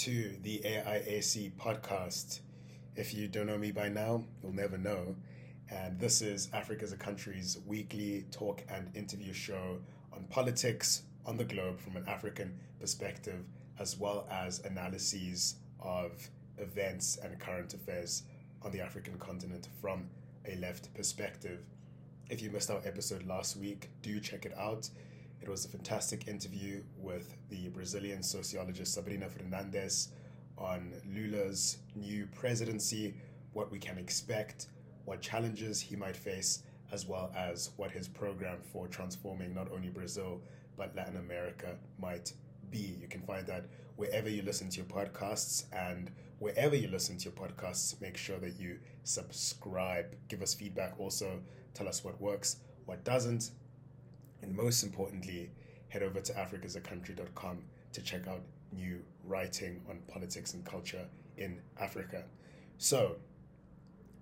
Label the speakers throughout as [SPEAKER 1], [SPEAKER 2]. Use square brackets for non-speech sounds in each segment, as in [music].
[SPEAKER 1] to the AIAC podcast. If you don't know me by now, you'll never know. And this is Africa as a Country's weekly talk and interview show on politics on the globe from an African perspective, as well as analyses of events and current affairs on the African continent from a left perspective. If you missed our episode last week, do check it out. It was a fantastic interview with the Brazilian sociologist Sabrina Fernandes on Lula's new presidency, what we can expect, what challenges he might face, as well as what his program for transforming not only Brazil but Latin America might be. You can find that wherever you listen to your podcasts and wherever you listen to your podcasts, make sure that you subscribe. Give us feedback also. Tell us what works, what doesn't. And most importantly, head over to africasacountry.com to check out new writing on politics and culture in Africa. So,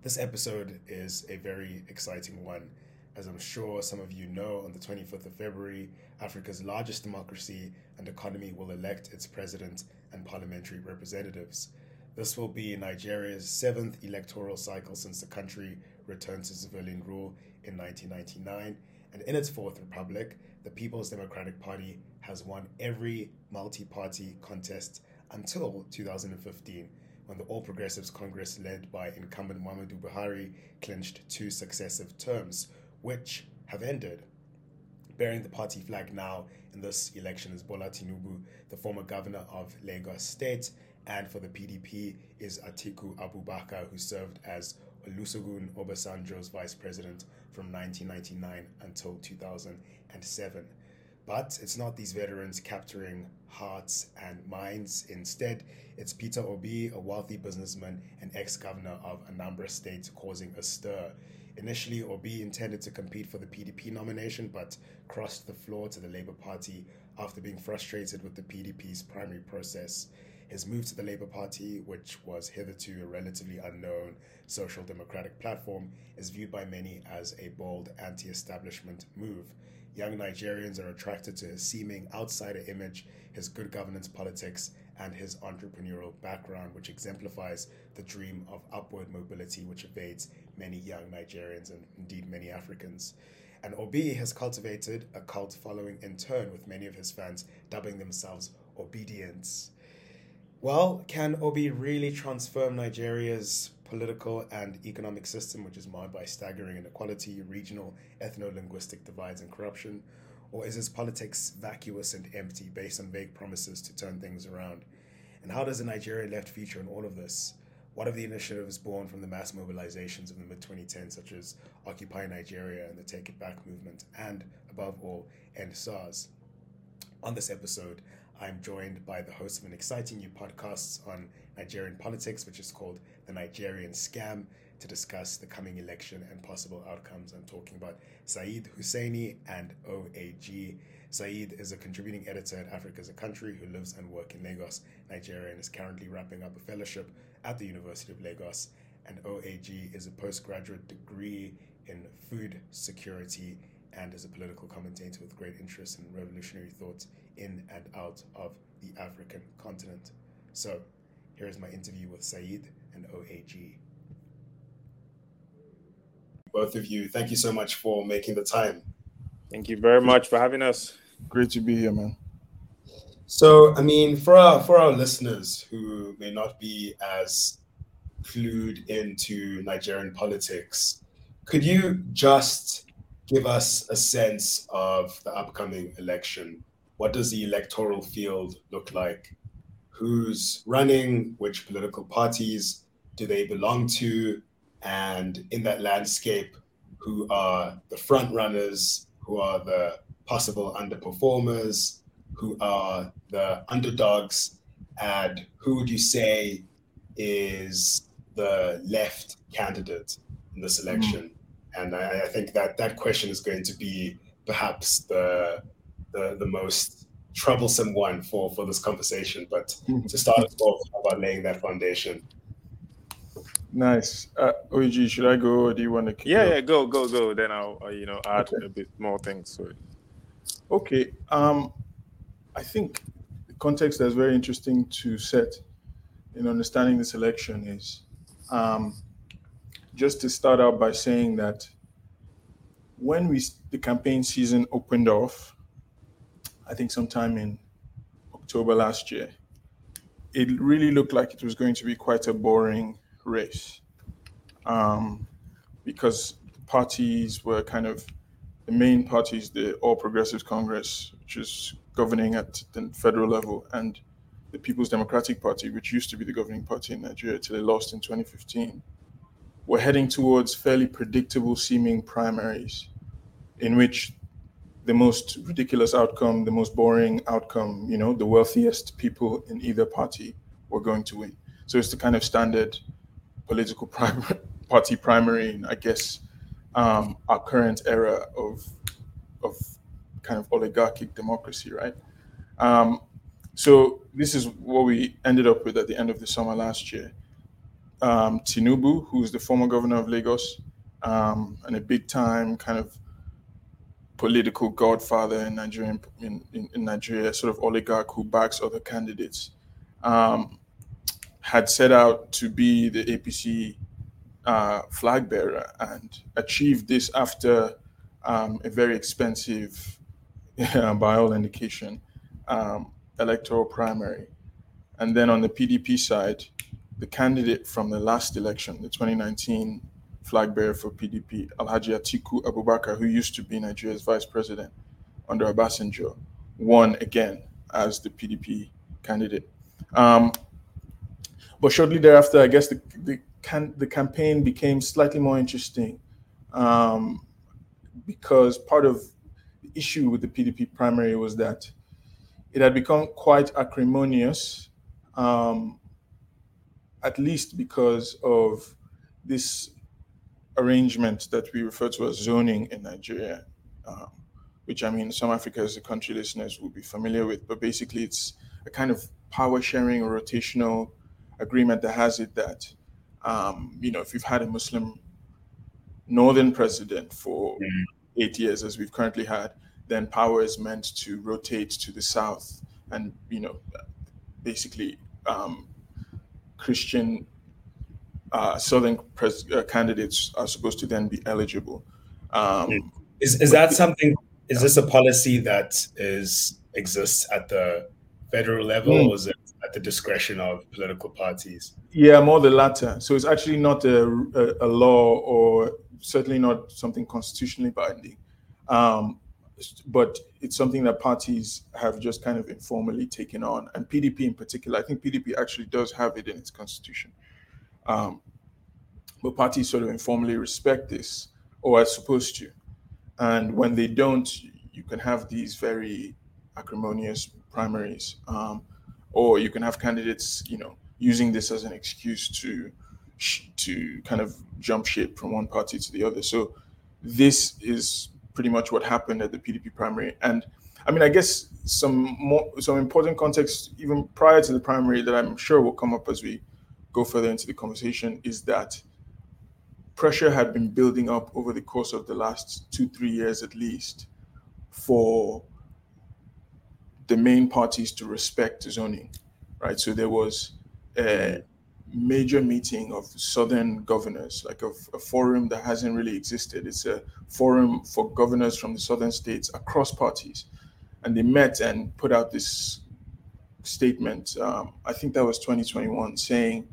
[SPEAKER 1] this episode is a very exciting one. As I'm sure some of you know, on the 25th of February, Africa's largest democracy and economy will elect its president and parliamentary representatives. This will be Nigeria's seventh electoral cycle since the country returned to civilian rule in 1999. And in its fourth republic, the People's Democratic Party has won every multi party contest until 2015, when the All Progressives Congress, led by incumbent Muhammadu Buhari, clinched two successive terms, which have ended. Bearing the party flag now in this election is Bola Tinubu, the former governor of Lagos State, and for the PDP is Atiku Abubakar, who served as Olusegun Obasanjo's vice president from 1999 until 2007. But it's not these veterans capturing hearts and minds. Instead, it's Peter Obi, a wealthy businessman and ex governor of Anambra State, causing a stir. Initially, Obi intended to compete for the PDP nomination, but crossed the floor to the Labour Party after being frustrated with the PDP's primary process. His move to the Labour Party, which was hitherto a relatively unknown social democratic platform, is viewed by many as a bold anti establishment move. Young Nigerians are attracted to his seeming outsider image, his good governance politics, and his entrepreneurial background, which exemplifies the dream of upward mobility which evades many young Nigerians and indeed many Africans. And Obi has cultivated a cult following in turn, with many of his fans dubbing themselves Obidients. Well, can Obi really transform Nigeria's political and economic system, which is marred by staggering inequality, regional, ethno linguistic divides, and corruption? Or is his politics vacuous and empty, based on vague promises to turn things around? And how does the Nigeria left feature in all of this? What are the initiatives born from the mass mobilizations of the mid 2010s, such as Occupy Nigeria and the Take It Back movement, and above all, End SARS? On this episode, I'm joined by the host of an exciting new podcast on Nigerian politics, which is called The Nigerian Scam, to discuss the coming election and possible outcomes. I'm talking about Saeed Husseini and OAG. Saeed is a contributing editor at Africa as a Country who lives and works in Lagos, Nigeria, and is currently wrapping up a fellowship at the University of Lagos. And OAG is a postgraduate degree in food security and is a political commentator with great interest in revolutionary thoughts in and out of the African continent. So, here is my interview with Saeed and OAG. Both of you, thank you so much for making the time.
[SPEAKER 2] Thank you very much for having us.
[SPEAKER 3] Great to be here, man.
[SPEAKER 1] So, I mean, for our for our listeners who may not be as clued into Nigerian politics, could you just give us a sense of the upcoming election? What does the electoral field look like? Who's running? Which political parties do they belong to? And in that landscape, who are the front runners? Who are the possible underperformers? Who are the underdogs? And who would you say is the left candidate in this election? Hmm. And I, I think that that question is going to be perhaps the the, the most troublesome one for, for this conversation. But to start us off, how about laying that foundation?
[SPEAKER 3] Nice. Uh, OG, should I go or do you want to? kick
[SPEAKER 2] Yeah,
[SPEAKER 3] it
[SPEAKER 2] yeah, go, go, go. Then I'll, uh, you know, add
[SPEAKER 3] Okay.
[SPEAKER 2] a bit more things to it.
[SPEAKER 3] Okay. Um, I think the context that's very interesting to set in understanding this election is um, just to start out by saying that when we the campaign season opened off, I think sometime in October last year, it really looked like it was going to be quite a boring race. Um, because parties were kind of the main parties, the All Progressives Congress, which is governing at the federal level, and the People's Democratic Party, which used to be the governing party in Nigeria till they lost in 2015, were heading towards fairly predictable seeming primaries in which the most ridiculous outcome, the most boring outcome, you know, the wealthiest people in either party were going to win. So it's the kind of standard political [laughs] prim- party primary, in, I guess, um, our current era of of kind of oligarchic democracy, right? Um, so this is what we ended up with at the end of the summer last year. Um, Tinubu, who's the former governor of Lagos, um, and a big time kind of political godfather in Nigerian in, in, in Nigeria, sort of oligarch who backs other candidates, um, had set out to be the APC uh, flag bearer and achieved this after um, a very expensive, [laughs] by all indication, um, electoral primary. And then on the PDP side, the candidate from the last election, the 2019 flag bearer for PDP, Alhaji Atiku Abubakar, who used to be Nigeria's vice president under Obasanjo, won again as the PDP candidate. Um, but shortly thereafter, I guess the the, can, the campaign became slightly more interesting um, because part of the issue with the PDP primary was that it had become quite acrimonious, um, at least because of this arrangement that we refer to as zoning in Nigeria, um, which I mean, some Africa as a country listeners will be familiar with, but basically it's a kind of power sharing or rotational agreement that has it that, um, you know, if you've had a Muslim northern president for mm-hmm. eight years, as we've currently had, then power is meant to rotate to the south and, you know, basically um, Christian uh, Southern pres- uh, candidates are supposed to then be eligible. Um,
[SPEAKER 1] is is that something? Is this a policy that is exists at the federal level, mm. or is it at the discretion of political parties?
[SPEAKER 3] Yeah, more the latter. So it's actually not a, a, a law, or certainly not something constitutionally binding. Um, but it's something that parties have just kind of informally taken on, and PDP in particular. I think PDP actually does have it in its constitution. Um, but parties sort of informally respect this or are supposed to. And when they don't, you can have these very acrimonious primaries, um, or you can have candidates, you know, using this as an excuse to to kind of jump ship from one party to the other. So this is pretty much what happened at the PDP primary. And I mean, I guess some more some important context even prior to the primary that I'm sure will come up as we go further into the conversation is that pressure had been building up over the course of the last two, three years at least for the main parties to respect zoning, right? So there was a major meeting of southern governors, like a, a, forum that hasn't really existed. It's a forum for governors from the southern states across parties. And they met and put out this statement, um, I think that was 2021, saying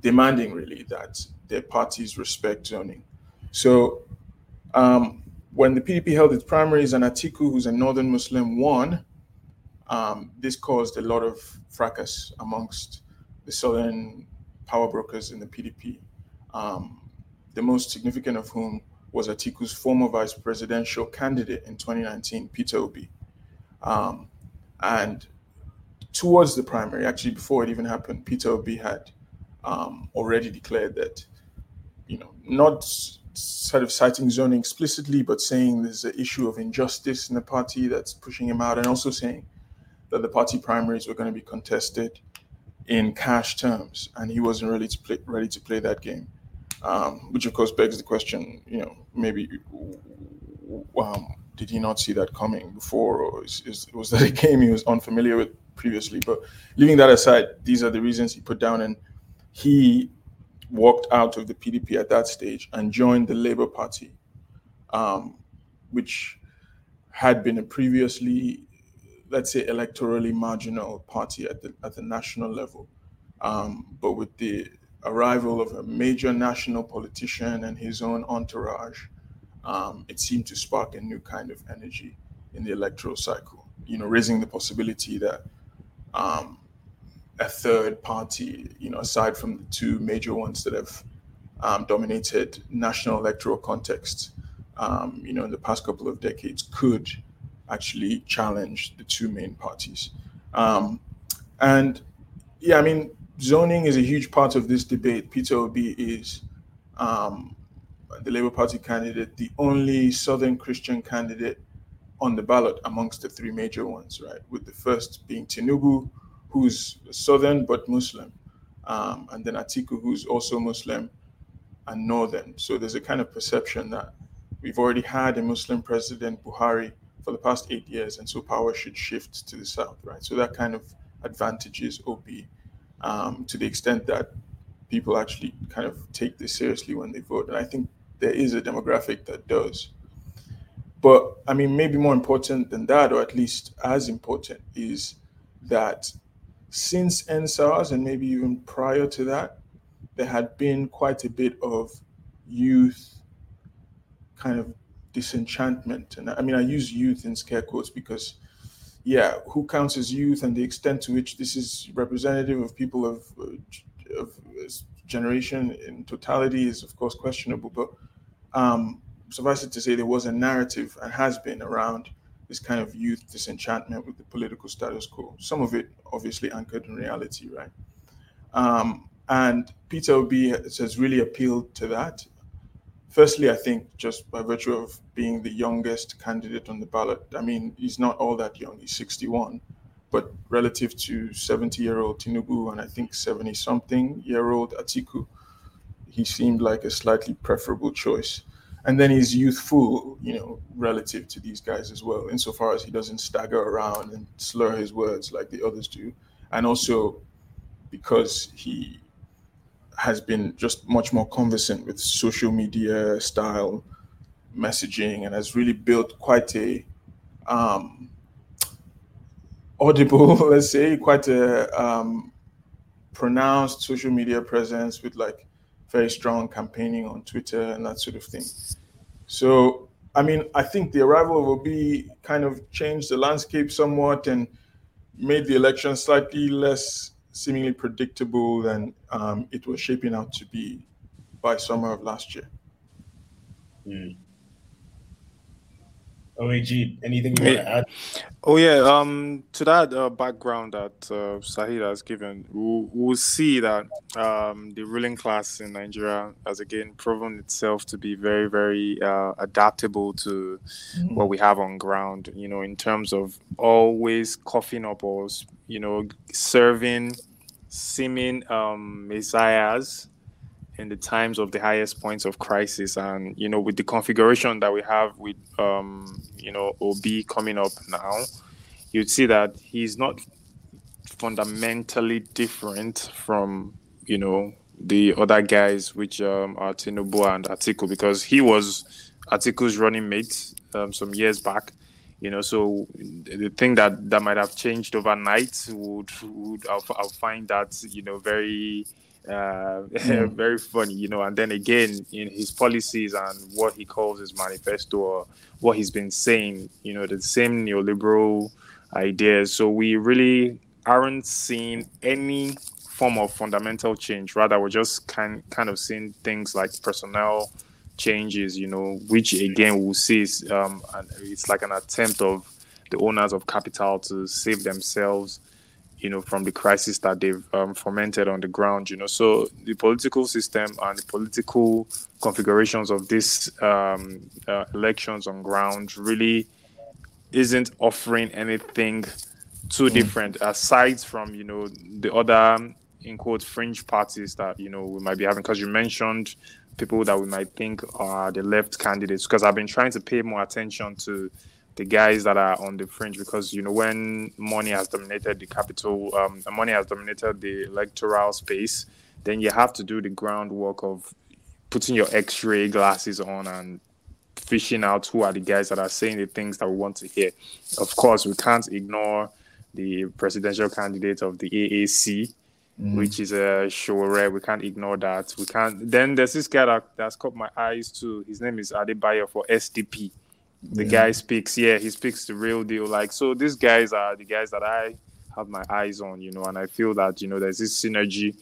[SPEAKER 3] demanding really that their parties respect zoning. So um, when the PDP held its primaries and Atiku, who's a northern Muslim, won, um, this caused a lot of fracas amongst the southern power brokers in the PDP. Um, the most significant of whom was Atiku's former vice presidential candidate in 2019, Peter Obi. Um, and towards the primary, actually before it even happened, Peter Obi had um, already declared that, you know, not sort of citing zoning explicitly, but saying there's an issue of injustice in the party that's pushing him out, and also saying that the party primaries were going to be contested in cash terms, and he wasn't really to play, ready to play that game. Um, which of course begs the question, you know, maybe um, did he not see that coming before, or is, is, was that a [laughs] game he was unfamiliar with previously? But leaving that aside, these are the reasons he put down, and he walked out of the PDP at that stage and joined the Labour Party, um, which had been a previously, let's say, electorally marginal party at the at the national level. Um, but with the arrival of a major national politician and his own entourage, um, it seemed to spark a new kind of energy in the electoral cycle. You know, raising the possibility that um, a third party, you know, aside from the two major ones that have um, dominated national electoral context, um, you know, in the past couple of decades, could actually challenge the two main parties. Um, and yeah, I mean, zoning is a huge part of this debate. Peter Obi is um, the Labour Party candidate, the only Southern Christian candidate on the ballot amongst the three major ones, right? With the first being Tinubu, who's Southern but Muslim, um, and then Atiku, who's also Muslim and Northern. So there's a kind of perception that we've already had a Muslim president, Buhari, for the past eight years, and so power should shift to the south, right? So that kind of advantages Obi um, to the extent that people actually kind of take this seriously when they vote. And I think there is a demographic that does. But I mean, maybe more important than that, or at least as important, is that since EndSARS and maybe even prior to that, there had been quite a bit of youth kind of disenchantment. And I mean, I use youth in scare quotes because yeah, who counts as youth and the extent to which this is representative of people of, of generation in totality is, of course, questionable. But um, suffice it to say, there was a narrative and has been around this kind of youth disenchantment with the political status quo. Some of it obviously anchored in reality, right? Um, and Peter Obi has really appealed to that Firstly, I think just by virtue of being the youngest candidate on the ballot, I mean, he's not all that young, he's 61, but relative to 70 year old Tinubu and I think 70 something year old Atiku, he seemed like a slightly preferable choice. And then he's youthful, you know, relative to these guys as well, insofar as he doesn't stagger around and slur his words like the others do. And also because he has been just much more conversant with social media style messaging and has really built quite a um, audible, [laughs] let's say, quite a um, pronounced social media presence with like very strong campaigning on Twitter and that sort of thing. So, I mean, I think the arrival of Obi kind of changed the landscape somewhat and made the election slightly less seemingly predictable than um, it was shaping out to be by summer of last year.
[SPEAKER 1] Mm. OAG, anything you want to add?
[SPEAKER 2] Oh yeah, um, to that uh, background that uh, Saeed has given, we'll, we'll see that um, the ruling class in Nigeria has again proven itself to be very, very uh, adaptable to mm-hmm. what we have on ground. You know, in terms of always coughing up or you know serving seeming um, messiahs in the times of the highest points of crisis and you know with the configuration that we have with um, you know Obi coming up now you'd see that he's not fundamentally different from you know the other guys which um, are Tinubu and Atiku because he was Atiku's running mate um, some years back you know. So the thing that that might have changed overnight would would I'll, I'll find that you know very uh, mm. [laughs] very funny you know and then again in his policies and what he calls his manifesto or what he's been saying you know the same neoliberal ideas so we really aren't seeing any form of fundamental change rather we're just kind kind of seeing things like personnel changes, you know, which again we'll see is um, it's like an attempt of the owners of capital to save themselves, you know, from the crisis that they've um, fomented on the ground, you know. So the political system and the political configurations of these um, uh, elections on ground really isn't offering anything too mm. different aside from you know the other in quote fringe parties that you know we might be having because you mentioned people that we might think are the left candidates because I've been trying to pay more attention to the guys that are on the fringe because you know when money has dominated the capital, um, money has dominated the electoral space, then you have to do the groundwork of putting your X-ray glasses on and fishing out who are the guys that are saying the things that we want to hear. Of course, we can't ignore the presidential candidate of the AAC, mm. which is Sowore we can't ignore that. We can't. Then there's this guy that, that's caught my eyes too. His name is Adebayo for SDP. The yeah. guy speaks, yeah, he speaks the real deal. Like so, these guys are the guys that I have my eyes on, you know, and I feel that you know there's this synergy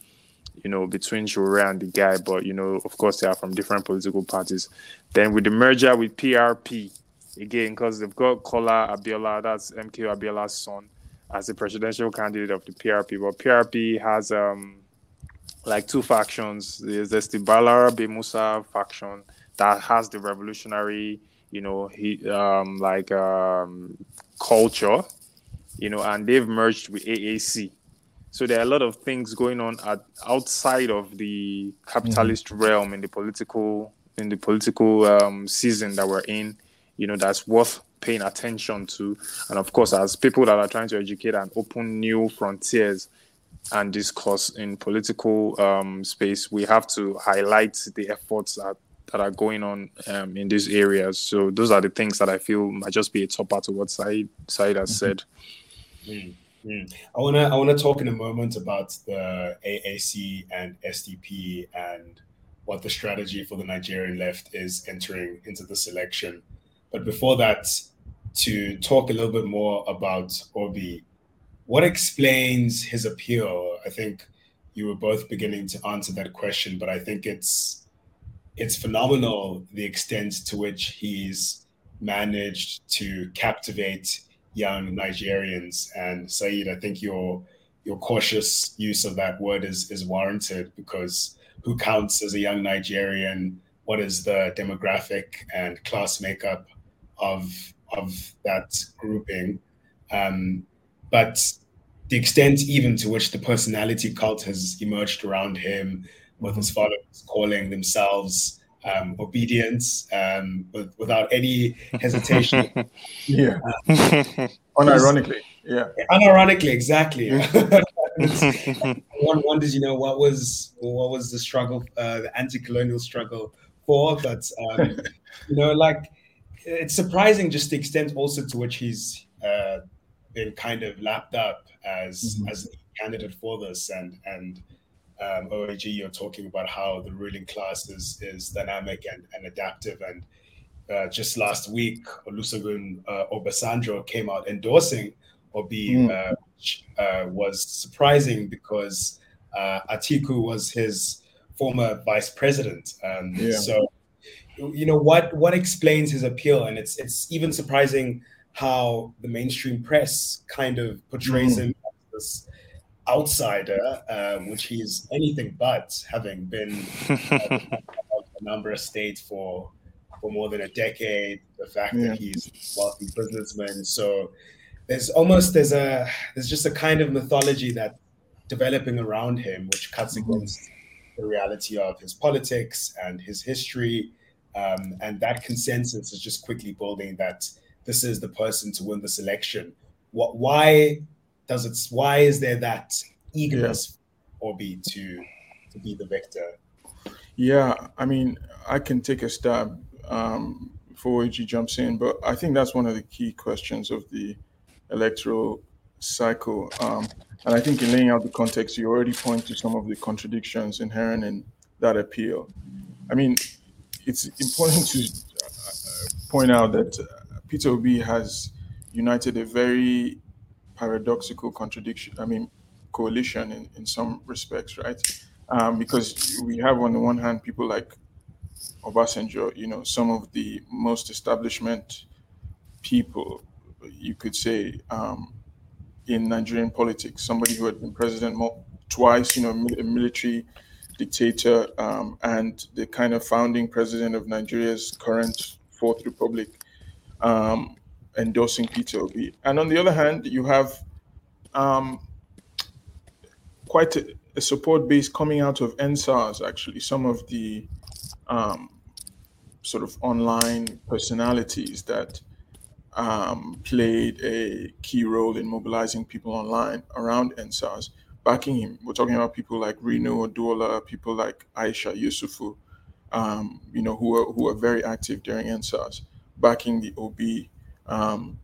[SPEAKER 2] you know, between Sowore and the guy, but you know, of course, they are from different political parties. Then with the merger with PRP, again, because they've got Kola Abiola, that's MKO Abiola's son, as the presidential candidate of the PRP. But PRP has um like two factions. There's, there's the Balarabe Musa faction that has the revolutionary, you know, he um like um culture, you know, and they've merged with AAC so there are a lot of things going on at, outside of the capitalist mm-hmm. realm in the political in the political um, season that we're in. You know, that's worth paying attention to. And of course, as people that are trying to educate and open new frontiers and discourse in political um, space, we have to highlight the efforts that, that are going on um, in these areas. So those are the things that I feel might just be a top part of what Saeed, Saeed has mm-hmm. said.
[SPEAKER 1] Mm. Mm. I wanna I wanna talk in a moment about the AAC and SDP and what the strategy for the Nigerian left is entering into this election. But before that, to talk a little bit more about Obi, what explains his appeal? I think you were both beginning to answer that question, but I think it's it's phenomenal the extent to which he's managed to captivate young Nigerians. And Saeed, I think your your cautious use of that word is is warranted because who counts as a young Nigerian? What is the demographic and class makeup of of that grouping? Um, but the extent even to which the personality cult has emerged around him, with his followers calling themselves um, Obidients um, with, without any hesitation. [laughs]
[SPEAKER 3] yeah. Uh, [laughs] unironically. Yeah.
[SPEAKER 1] Unironically, exactly. [laughs] one wonders, you know, what was what was the struggle, uh, the anti-colonial struggle for? But um, you know, like it's surprising just the extent also to which he's uh, been kind of lapped up as mm-hmm. as a candidate for this, and and um, OAG, you're talking about how the ruling class is is dynamic and, and adaptive. And uh, just last week, Olusegun uh, Obasanjo came out endorsing Obi, mm. uh, which uh, was surprising because uh, Atiku was his former vice president. Um, yeah. So, you know what what explains his appeal, and it's it's even surprising how the mainstream press kind of portrays mm. him as this outsider, um, which he's anything but, having been uh, [laughs] a number of states for for more than a decade. The fact yeah. that he's a wealthy businessman, so there's almost there's a there's just a kind of mythology that developing around him, which cuts mm-hmm. against the reality of his politics and his history. Um, and that consensus is just quickly building that this is the person to win this election. What? Why does it why is there that eagerness yeah. Obi to to be the victor?
[SPEAKER 3] Yeah, I mean, I can take a stab um, before OG jumps in, but I think that's one of the key questions of the electoral cycle. Um, and I think in laying out the context, you already point to some of the contradictions inherent in that appeal. I mean, it's important to uh, point out that uh, Peter Obi has united a very paradoxical contradiction. I mean, coalition in, in some respects, right? Um, because we have on the one hand people like Obasanjo, you know, some of the most establishment people, you could say, um, in Nigerian politics. Somebody who had been president twice, you know, a military dictator, um, and the kind of founding president of Nigeria's current Fourth Republic. Um, endorsing Peter Obi. And on the other hand, you have um, quite a, a, support base coming out of EndSARS, actually. Some of the um, sort of online personalities that um, played a key role in mobilizing people online around EndSARS, backing him. We're talking about people like Rinu Oduala, people like Aisha Yesufu, um, you know, who are who are very active during EndSARS, backing the Obi um,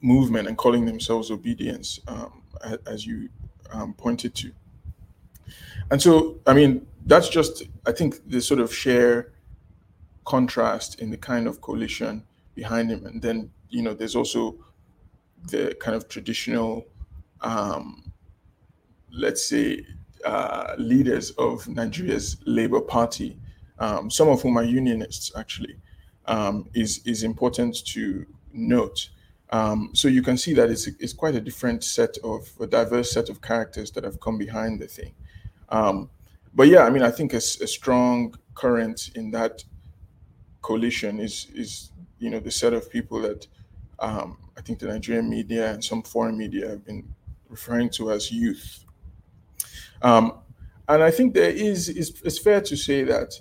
[SPEAKER 3] movement and calling themselves Obidients, um, as you um, pointed to. And so, I mean, that's just, I think, the sort of share contrast in the kind of coalition behind him. And then, you know, there's also the kind of traditional, um, let's say, uh, leaders of Nigeria's Labour Party, um, some of whom are unionists, actually, um, is is important to note. Um, so you can see that it's it's quite a different set of a diverse set of characters that have come behind the thing. Um, but yeah, I mean, I think a, a strong current in that coalition is is you know the set of people that um, I think the Nigerian media and some foreign media have been referring to as youth. Um, and I think there is it's, it's fair to say that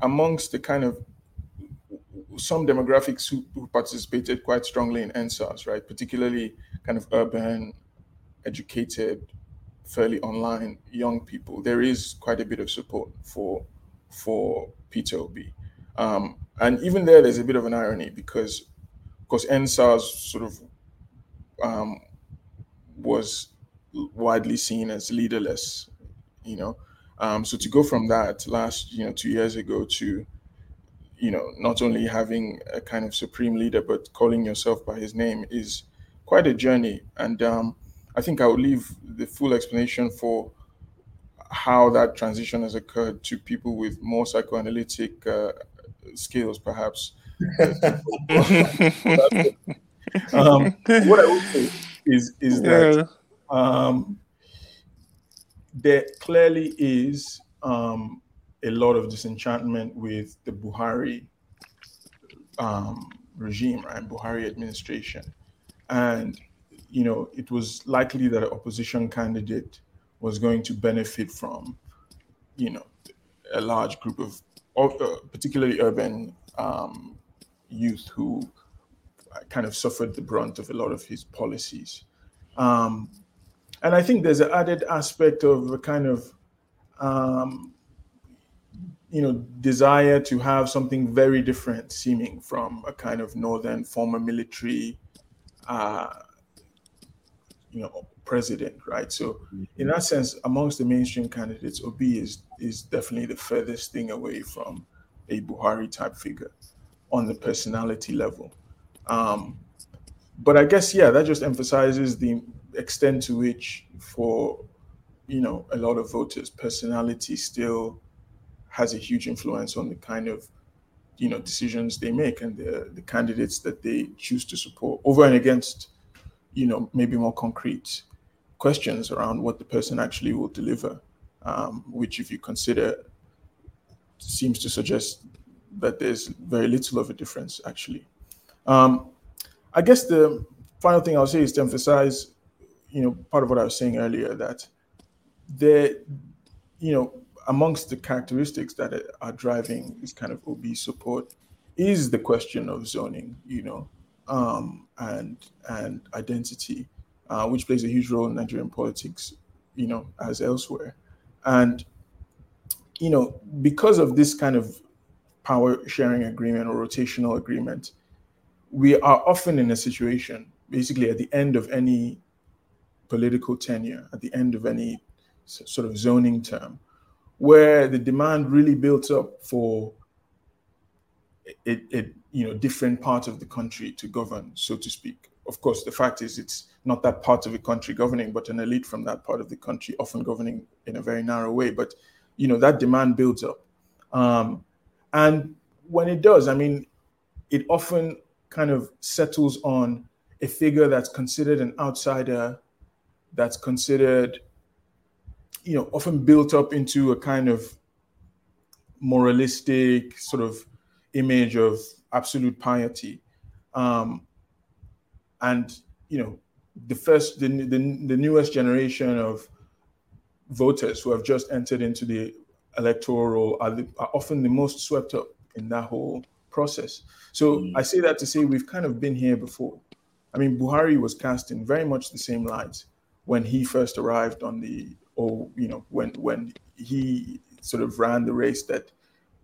[SPEAKER 3] amongst the kind of some demographics who, who participated quite strongly in EndSARS, right, particularly kind of urban, educated, fairly online young people, there is quite a bit of support for for Peter Obi. Um, and even there, there's a bit of an irony because, of course, EndSARS sort of um, was widely seen as leaderless, you know. Um, so to go from that last, you know, two years ago to, you know, not only having a kind of supreme leader, but calling yourself by his name is quite a journey. And um, I think I will leave the full explanation for how that transition has occurred to people with more psychoanalytic uh, skills, perhaps. [laughs] um, what I would say is is that um, there clearly is um, a lot of disenchantment with the Buhari um, regime, right? Buhari administration, and you know it was likely that an opposition candidate was going to benefit from, you know, a large group of uh, particularly urban um, youth who kind of suffered the brunt of a lot of his policies. Um, and I think there's an added aspect of a kind of, um, you know, desire to have something very different seeming from a kind of northern former military, uh, you know, president, right? So in that sense, amongst the mainstream candidates, Obi is is definitely the furthest thing away from a Buhari type figure on the personality level. Um, but I guess yeah, that just emphasizes the extent to which, for you know, a lot of voters, personality still has a huge influence on the kind of you know decisions they make and the the candidates that they choose to support over and against you know maybe more concrete questions around what the person actually will deliver, um, which, if you consider, seems to suggest that there's very little of a difference actually. Um, I guess the final thing I'll say is to emphasize, you know, part of what I was saying earlier that there, you know, amongst the characteristics that are driving this kind of Obi support is the question of zoning, you know, um, and and identity uh, which plays a huge role in Nigerian politics, you know, as elsewhere. And, you know, because of this kind of power sharing agreement or rotational agreement, we are often in a situation, basically at the end of any political tenure, at the end of any sort of zoning term, where the demand really built up for a, a you know different part of the country to govern, so to speak. Of course, the fact is it's not that part of the country governing, but an elite from that part of the country, often governing in a very narrow way. But you know that demand builds up, um, and when it does, I mean, it often kind of settles on a figure that's considered an outsider, that's considered, you know, often built up into a kind of moralistic sort of image of absolute piety. Um, and you know the first the, the, the newest generation of voters who have just entered into the electoral are, the, are often the most swept up in that whole process. So mm. I say that to say we've kind of been here before. I mean, Buhari was cast in very much the same light when he first arrived on the, or you know, when when he sort of ran the race that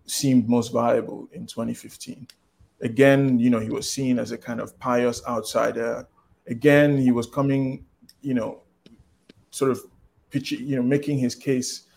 [SPEAKER 3] seemed most viable in 2015. Again, you know, he was seen as a kind of pious outsider. Again, he was coming, you know, sort of pitching, you know, making his case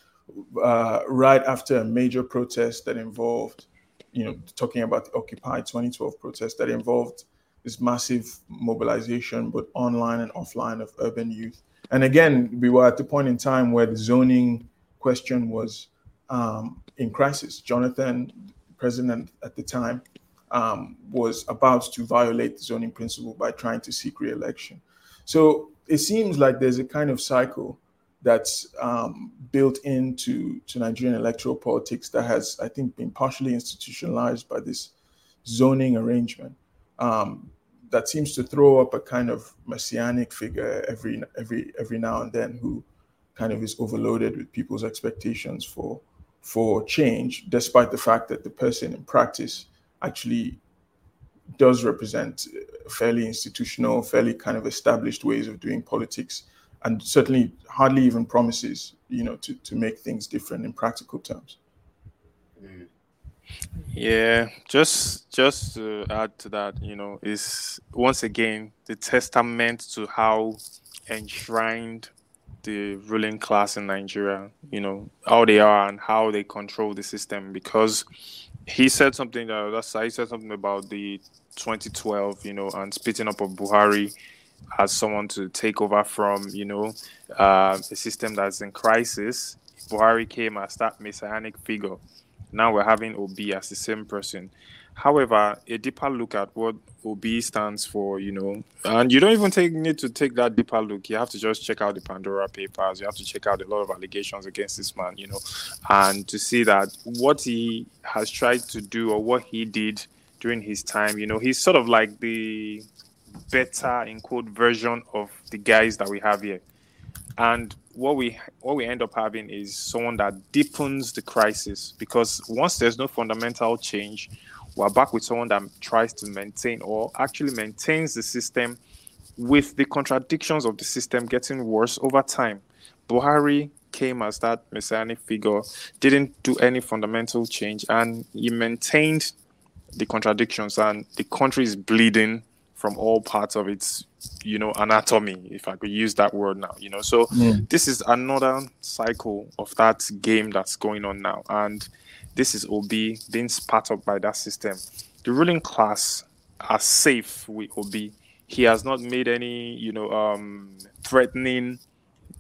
[SPEAKER 3] uh, right after a major protest that involved, you know, talking about the Occupy 2012 protest that involved this massive mobilization, but online and offline of urban youth. And again, we were at the point in time where the zoning question was um, in crisis. Jonathan, president at the time, um, was about to violate the zoning principle by trying to seek re-election. So it seems like there's a kind of cycle that's um, built into to Nigerian electoral politics that has, I think, been partially institutionalized by this zoning arrangement um, that seems to throw up a kind of messianic figure every every every now and then who kind of is overloaded with people's expectations for for change, despite the fact that the person in practice actually does represent fairly institutional, fairly kind of established ways of doing politics and certainly hardly even promises, you know, to, to make things different in practical terms. Mm.
[SPEAKER 2] Yeah, just just to add to that, you know, is once again the testament to how enshrined the ruling class in Nigeria, you know, how they are and how they control the system. Because he said something that that's he said something about the 2012, you know, and spitting up of Buhari as someone to take over from, you know, uh, a system that's in crisis. Buhari came as that messianic figure. Now we're having Obi as the same person. However, a deeper look at what Obi stands for, you know, and you don't even take need to take that deeper look. You have to just check out the Pandora Papers. You have to check out a lot of allegations against this man, you know, and to see that what he has tried to do or what he did during his time, you know, he's sort of like the better in quote version of the guys that we have here. And what we what we end up having is someone that deepens the crisis because once there's no fundamental change, we're back with someone that tries to maintain or actually maintains the system with the contradictions of the system getting worse over time. Buhari came as that messianic figure, didn't do any fundamental change, and he maintained the contradictions, and the country is bleeding from all parts of its you know anatomy if i could use that word now you know so mm. this is another cycle of that game that's going on now and this is obi being spat up by that system the ruling class are safe with obi he has not made any you know um threatening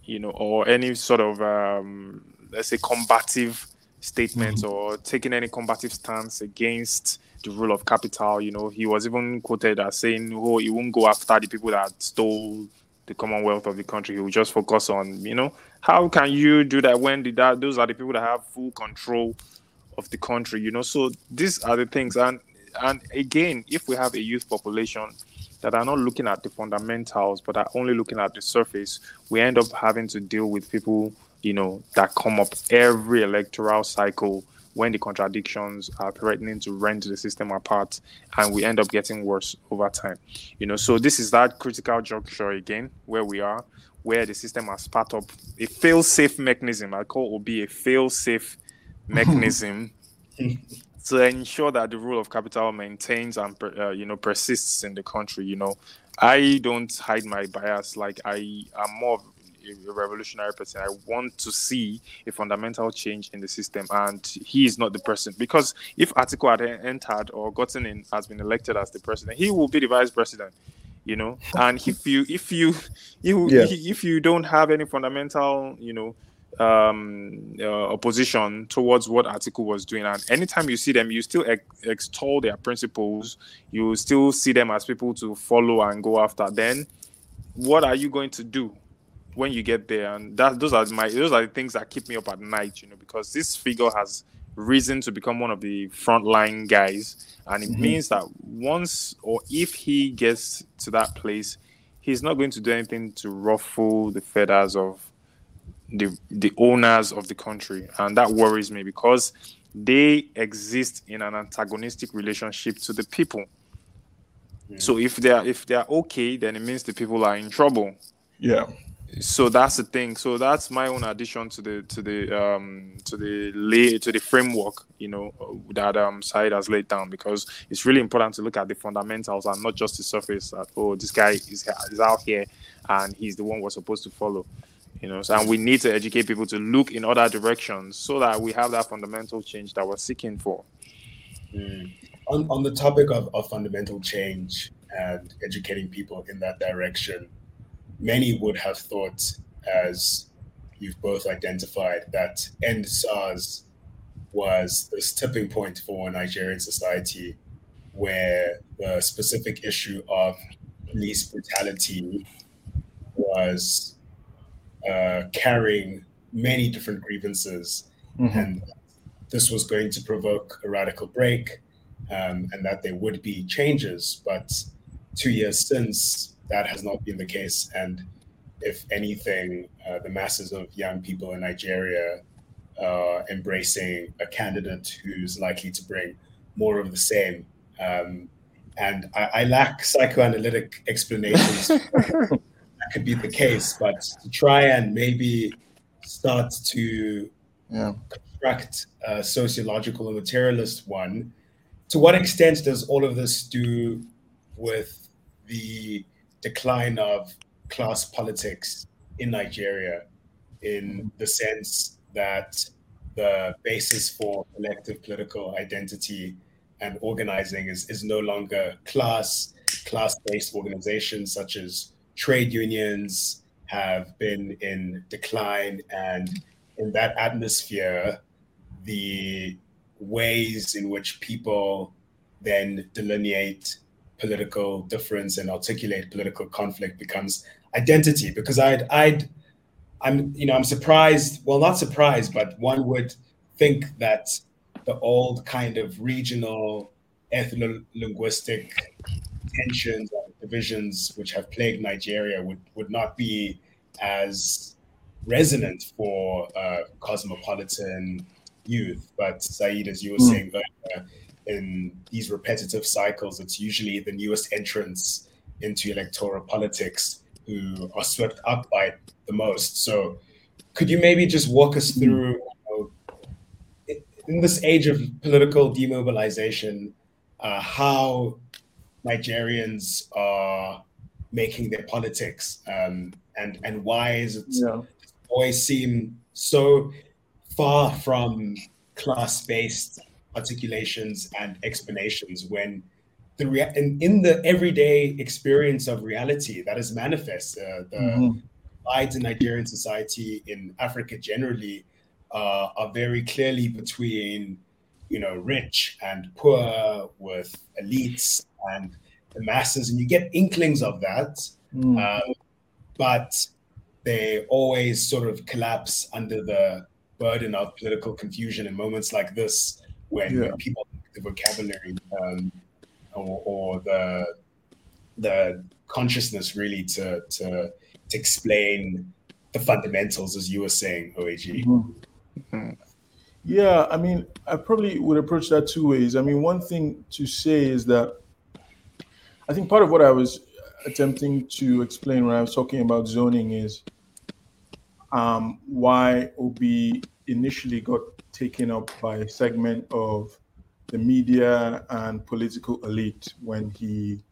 [SPEAKER 2] you know or any sort of um let's say combative statements mm-hmm. or taking any combative stance against the rule of capital. You know, he was even quoted as saying, "Oh, he won't go after the people that stole the commonwealth of the country. He will just focus on, you know, how can you do that when the, that those are the people that have full control of the country? You know, so these are the things. And and again, if we have a youth population that are not looking at the fundamentals but are only looking at the surface, we end up having to deal with people, you know, that come up every electoral cycle when the contradictions are threatening to rend the system apart and we end up getting worse over time. You know so this is that critical juncture again where we are where the system has spat up a fail-safe mechanism. I call it will be a fail-safe [laughs] mechanism [laughs] to ensure that the rule of capital maintains and uh, you know persists in the country you know. I don't hide my bias. Like i am more a revolutionary person. I want to see a fundamental change in the system, and he is not the person. Because if Atiku had entered or gotten in, has been elected as the president, he will be the vice president. You know, [laughs] and if you if you you yeah. if you don't have any fundamental, you know, um, uh, opposition towards what Atiku was doing. And anytime you see them, you still ex- extol their principles. You still see them as people to follow and go after. Then, what are you going to do? When you get there, and that those are my those are the things that keep me up at night, you know, because this figure has risen to become one of the frontline guys, and it mm-hmm. means that once or if he gets to that place, he's not going to do anything to ruffle the feathers of the the owners of the country, and that worries me because they exist in an antagonistic relationship to the people. So if they are if they are okay, then it means the people are in trouble.
[SPEAKER 3] Yeah.
[SPEAKER 2] So that's the thing. So that's my own addition to the to the um to the lay to the framework, you know, that um Saeed has laid down because it's really important to look at the fundamentals and not just the surface. That oh, this guy is is out here and he's the one we're supposed to follow. You know, so and we need to educate people to look in other directions so that we have that fundamental change that we're seeking for.
[SPEAKER 1] Mm. On, on the topic of, of fundamental change and educating people in that direction, many would have thought, as you've both identified, that EndSARS was this tipping point for Nigerian society where the specific issue of police brutality was uh, carrying many different grievances.
[SPEAKER 3] Mhm.
[SPEAKER 1] And this was going to provoke a radical break um, and that there would be changes. But two years since, that has not been the case. And if anything, uh, the masses of young people in Nigeria are embracing a candidate who's likely to bring more of the same. Um, and I, I lack psychoanalytic explanations. [laughs] that could be the case, but to try and maybe start to
[SPEAKER 3] Yeah.
[SPEAKER 1] construct a sociological or materialist one, to what extent does all of this do with the decline of class politics in Nigeria, in the sense that the basis for collective political identity and organizing is, is no longer class, class-based organizations such as trade unions have been in decline. And in that atmosphere, the ways in which people then delineate political difference and articulate political conflict becomes identity. Because I'd, I'd, I'm, you know, I'm surprised. Well, not surprised, but one would think that the old kind of regional ethno-linguistic tensions and divisions which have plagued Nigeria would, would not be as resonant for uh, cosmopolitan youth. But Saeed, as you were
[SPEAKER 3] Mm.
[SPEAKER 1] saying earlier, in these repetitive cycles, it's usually the newest entrants into electoral politics who are swept up by it the most. So, could you maybe just walk us through, you know, in- this age of political demobilization, uh, how Nigerians are making their politics, um, and and why is it
[SPEAKER 3] Yeah.
[SPEAKER 1] always seem so far from class-based articulations and explanations when the rea- in, in the everyday experience of reality that is manifest uh, the
[SPEAKER 3] Mhm.
[SPEAKER 1] divides in Nigerian society in Africa generally uh, are very clearly between you know rich and poor with elites and the masses and you get inklings of that
[SPEAKER 3] Mm.
[SPEAKER 1] um, but they always sort of collapse under the burden of political confusion in moments like this when, when
[SPEAKER 3] Yeah.
[SPEAKER 1] people the vocabulary um, or, or the the consciousness really to to to explain the fundamentals as you were saying OAG
[SPEAKER 3] Mhm.
[SPEAKER 2] Mhm.
[SPEAKER 3] Yeah, I mean, I probably would approach that two ways. I mean, one thing to say is that I think part of what I was attempting to explain when I was talking about zoning is um, why Obi initially got taken up by a segment of the media and political elite when he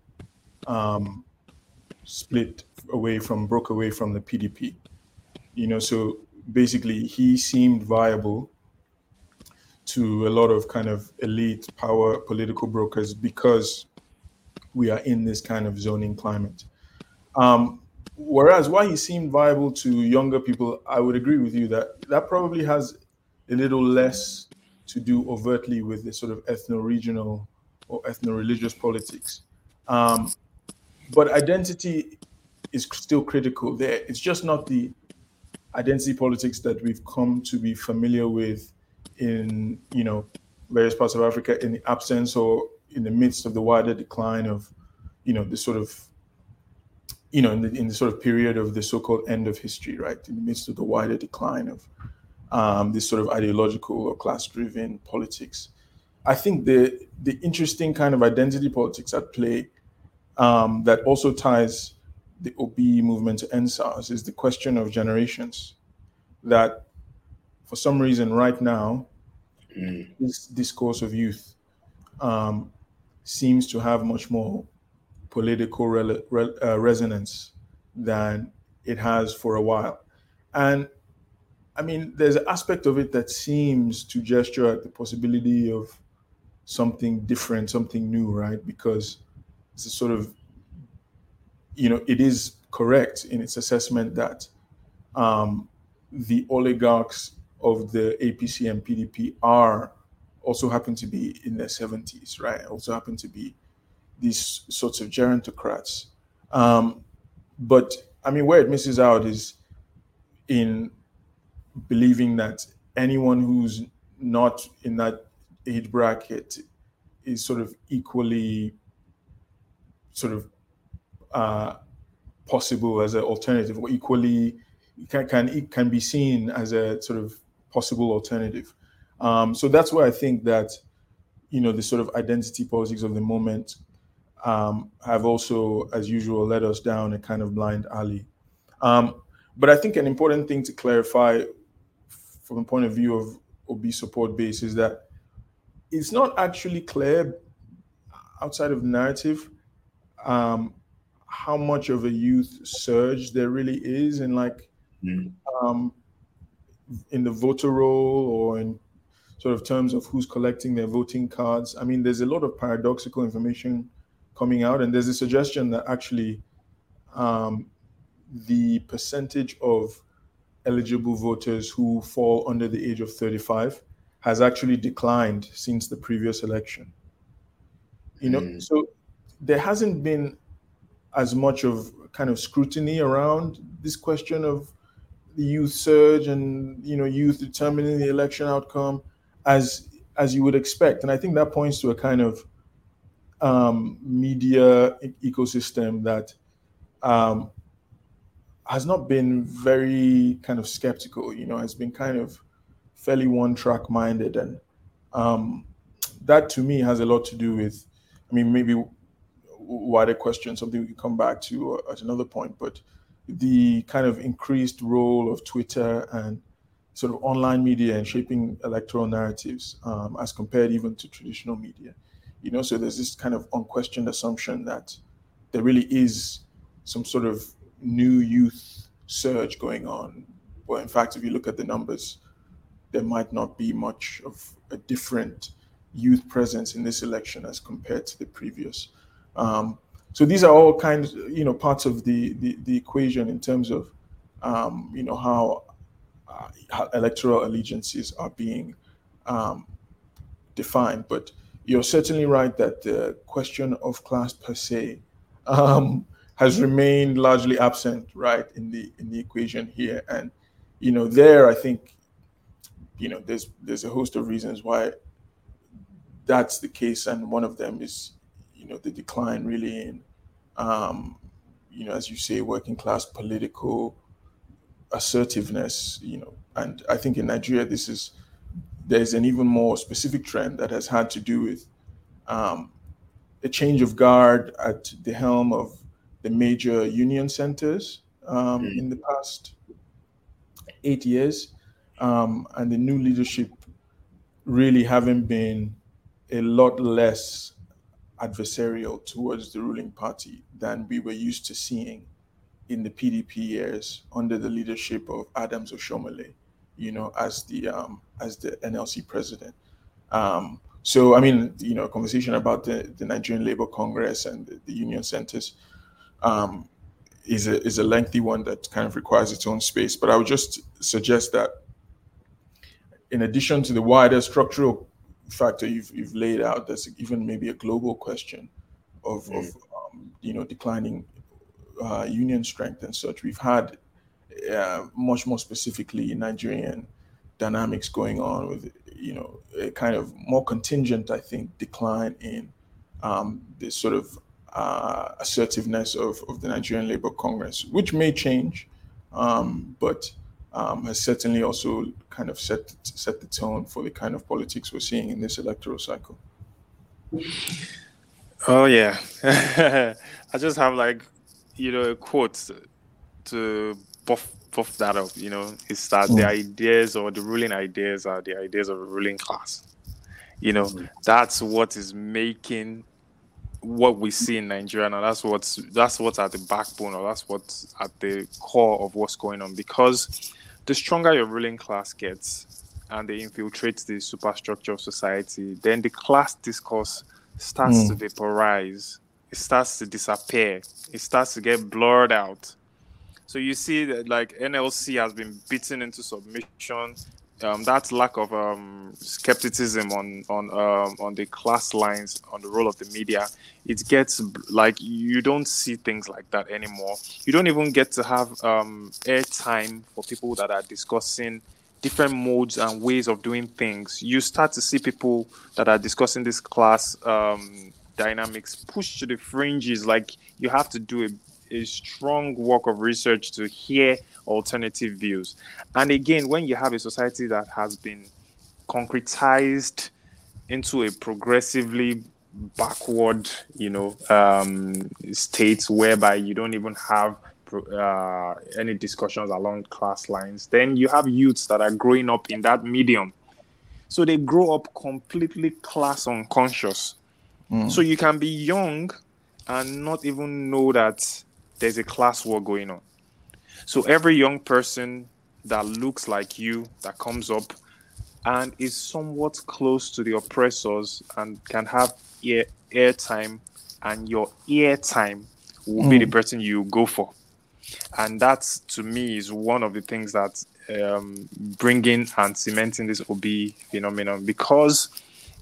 [SPEAKER 3] um, split away from, broke away from the PDP. You know, so basically he seemed viable to a lot of kind of elite power political brokers because we are in this kind of zoning climate. Um, whereas why he seemed viable to younger people, I would agree with you that that probably has a little less to do overtly with the sort of ethno-regional or ethno-religious politics. Um, but identity is still critical there. It's just not the identity politics that we've come to be familiar with in you know various parts of Africa in the absence or in the midst of the wider decline of you know the sort of you know, in the, in the sort of period of the so-called end of history, right, in the midst of the wider decline of um, this sort of ideological or class-driven politics. I think the the interesting kind of identity politics at play um, that also ties the Obi movement to EndSARS is the question of generations. That for some reason, right now,
[SPEAKER 1] Mm.
[SPEAKER 3] this discourse of youth um, seems to have much more political rele- re- uh, resonance than it has for a while. And I mean, there's an aspect of it that seems to gesture at the possibility of something different, something new, right? Because it's a sort of, you know, it is correct in its assessment that um, the oligarchs of the APC and PDP are also happen to be in their 70s, right? Also happen to be these sorts of gerontocrats. Um, but I mean, where it misses out is in believing that anyone who's not in that age bracket is sort of equally sort of uh, possible as an alternative or equally can, can can be seen as a sort of possible alternative. Um, so that's why I think that you know the sort of identity politics of the moment um, have also, as usual, led us down a kind of blind alley. Um, but I think an important thing to clarify from the point of view of Obi support base is that it's not actually clear outside of narrative um, how much of a youth surge there really is in like
[SPEAKER 1] Mm.
[SPEAKER 3] um, in the voter roll or in sort of terms of who's collecting their voting cards. I mean, there's a lot of paradoxical information coming out, and there's a suggestion that actually um, the percentage of eligible voters who fall under the age of 35 has actually declined since the previous election. You know,
[SPEAKER 1] Mm.
[SPEAKER 3] so there hasn't been as much of kind of scrutiny around this question of the youth surge and you know youth determining the election outcome as as you would expect and i think that points to a kind of um, media ecosystem that um, has not been very kind of skeptical you know has been kind of fairly one track minded and um, that to me has a lot to do with i mean maybe wider question something we can come back to uh, at another point but the kind of increased role of Twitter and sort of online media and shaping electoral narratives um, as compared even to traditional media. You know, so there's this kind of unquestioned assumption that there really is some sort of new youth surge going on. Well, in fact, if you look at the numbers, there might not be much of a different youth presence in this election as compared to the previous. Um, so these are all kinds, you know, parts of the the, the equation in terms of, um, you know, how, uh, how electoral allegiances are being um, defined. But you're certainly right that the question of class per se um, has remained largely absent, right, in the in the equation here. And you know, there, I think, you know, there's there's a host of reasons why that's the case, and one of them is you know the decline really in um, you know as you say working class political assertiveness you know and i think in nigeria this is there's an even more specific trend that has had to do with um, a change of guard at the helm of the major union centers um,
[SPEAKER 1] Mm.
[SPEAKER 3] in the past eight years um, and the new leadership really haven't been a lot less adversarial towards the ruling party than we were used to seeing in the PDP years under the leadership of Adams Oshiomhole, you know, as the um, as the NLC president. Um, so, I mean, you know, a conversation about the, the Nigerian Labour Congress and the, the union centers um, is a is a lengthy one that kind of requires its own space. But I would just suggest that, in addition to the wider structural factor you've, you've laid out, there's even maybe a global question of, of um, you know declining uh, union strength and such. We've had uh, much more specifically Nigerian dynamics going on with you know a kind of more contingent, I think, decline in um, this sort of uh, assertiveness of, of the Nigerian Labour Congress, which may change, um, but um, has certainly also kind of set set the tone for the kind of politics we're seeing in this electoral cycle.
[SPEAKER 2] Oh yeah, [laughs] I just have like you know a quote to buff buff that up. You know, is that the ideas or the ruling ideas are the ideas of a ruling class. You know, that's what is making what we see in Nigeria now. That's what's that's what's at the backbone, or that's what's at the core of what's going on. Because the stronger your ruling class gets, and they infiltrate the superstructure of society, then the class discourse starts hmm. to vaporize. It starts to disappear. It starts to get blurred out. So you see that like NLC has been beaten into submission. Um, that lack of um, skepticism on on um, on the class lines on the role of the media, it gets like you don't see things like that anymore. You don't even get to have um, airtime for people that are discussing different modes and ways of doing things. You start to see people that are discussing this class um, dynamics pushed to the fringes. Like you have to do a a strong work of research to hear alternative views. And again, when you have a society that has been concretized into a progressively backward, you know, um, state whereby you don't even have uh, any discussions along class lines, then you have youths that are growing up in that medium. So they grow up completely class unconscious. So you can be young and not even know that there's a class war going on. So every young person that looks like you that comes up and is somewhat close to the oppressors and can have ear airtime and your ear time will be the person you go for. And that to me is one of the things that um, bringing and cementing this Obi phenomenon because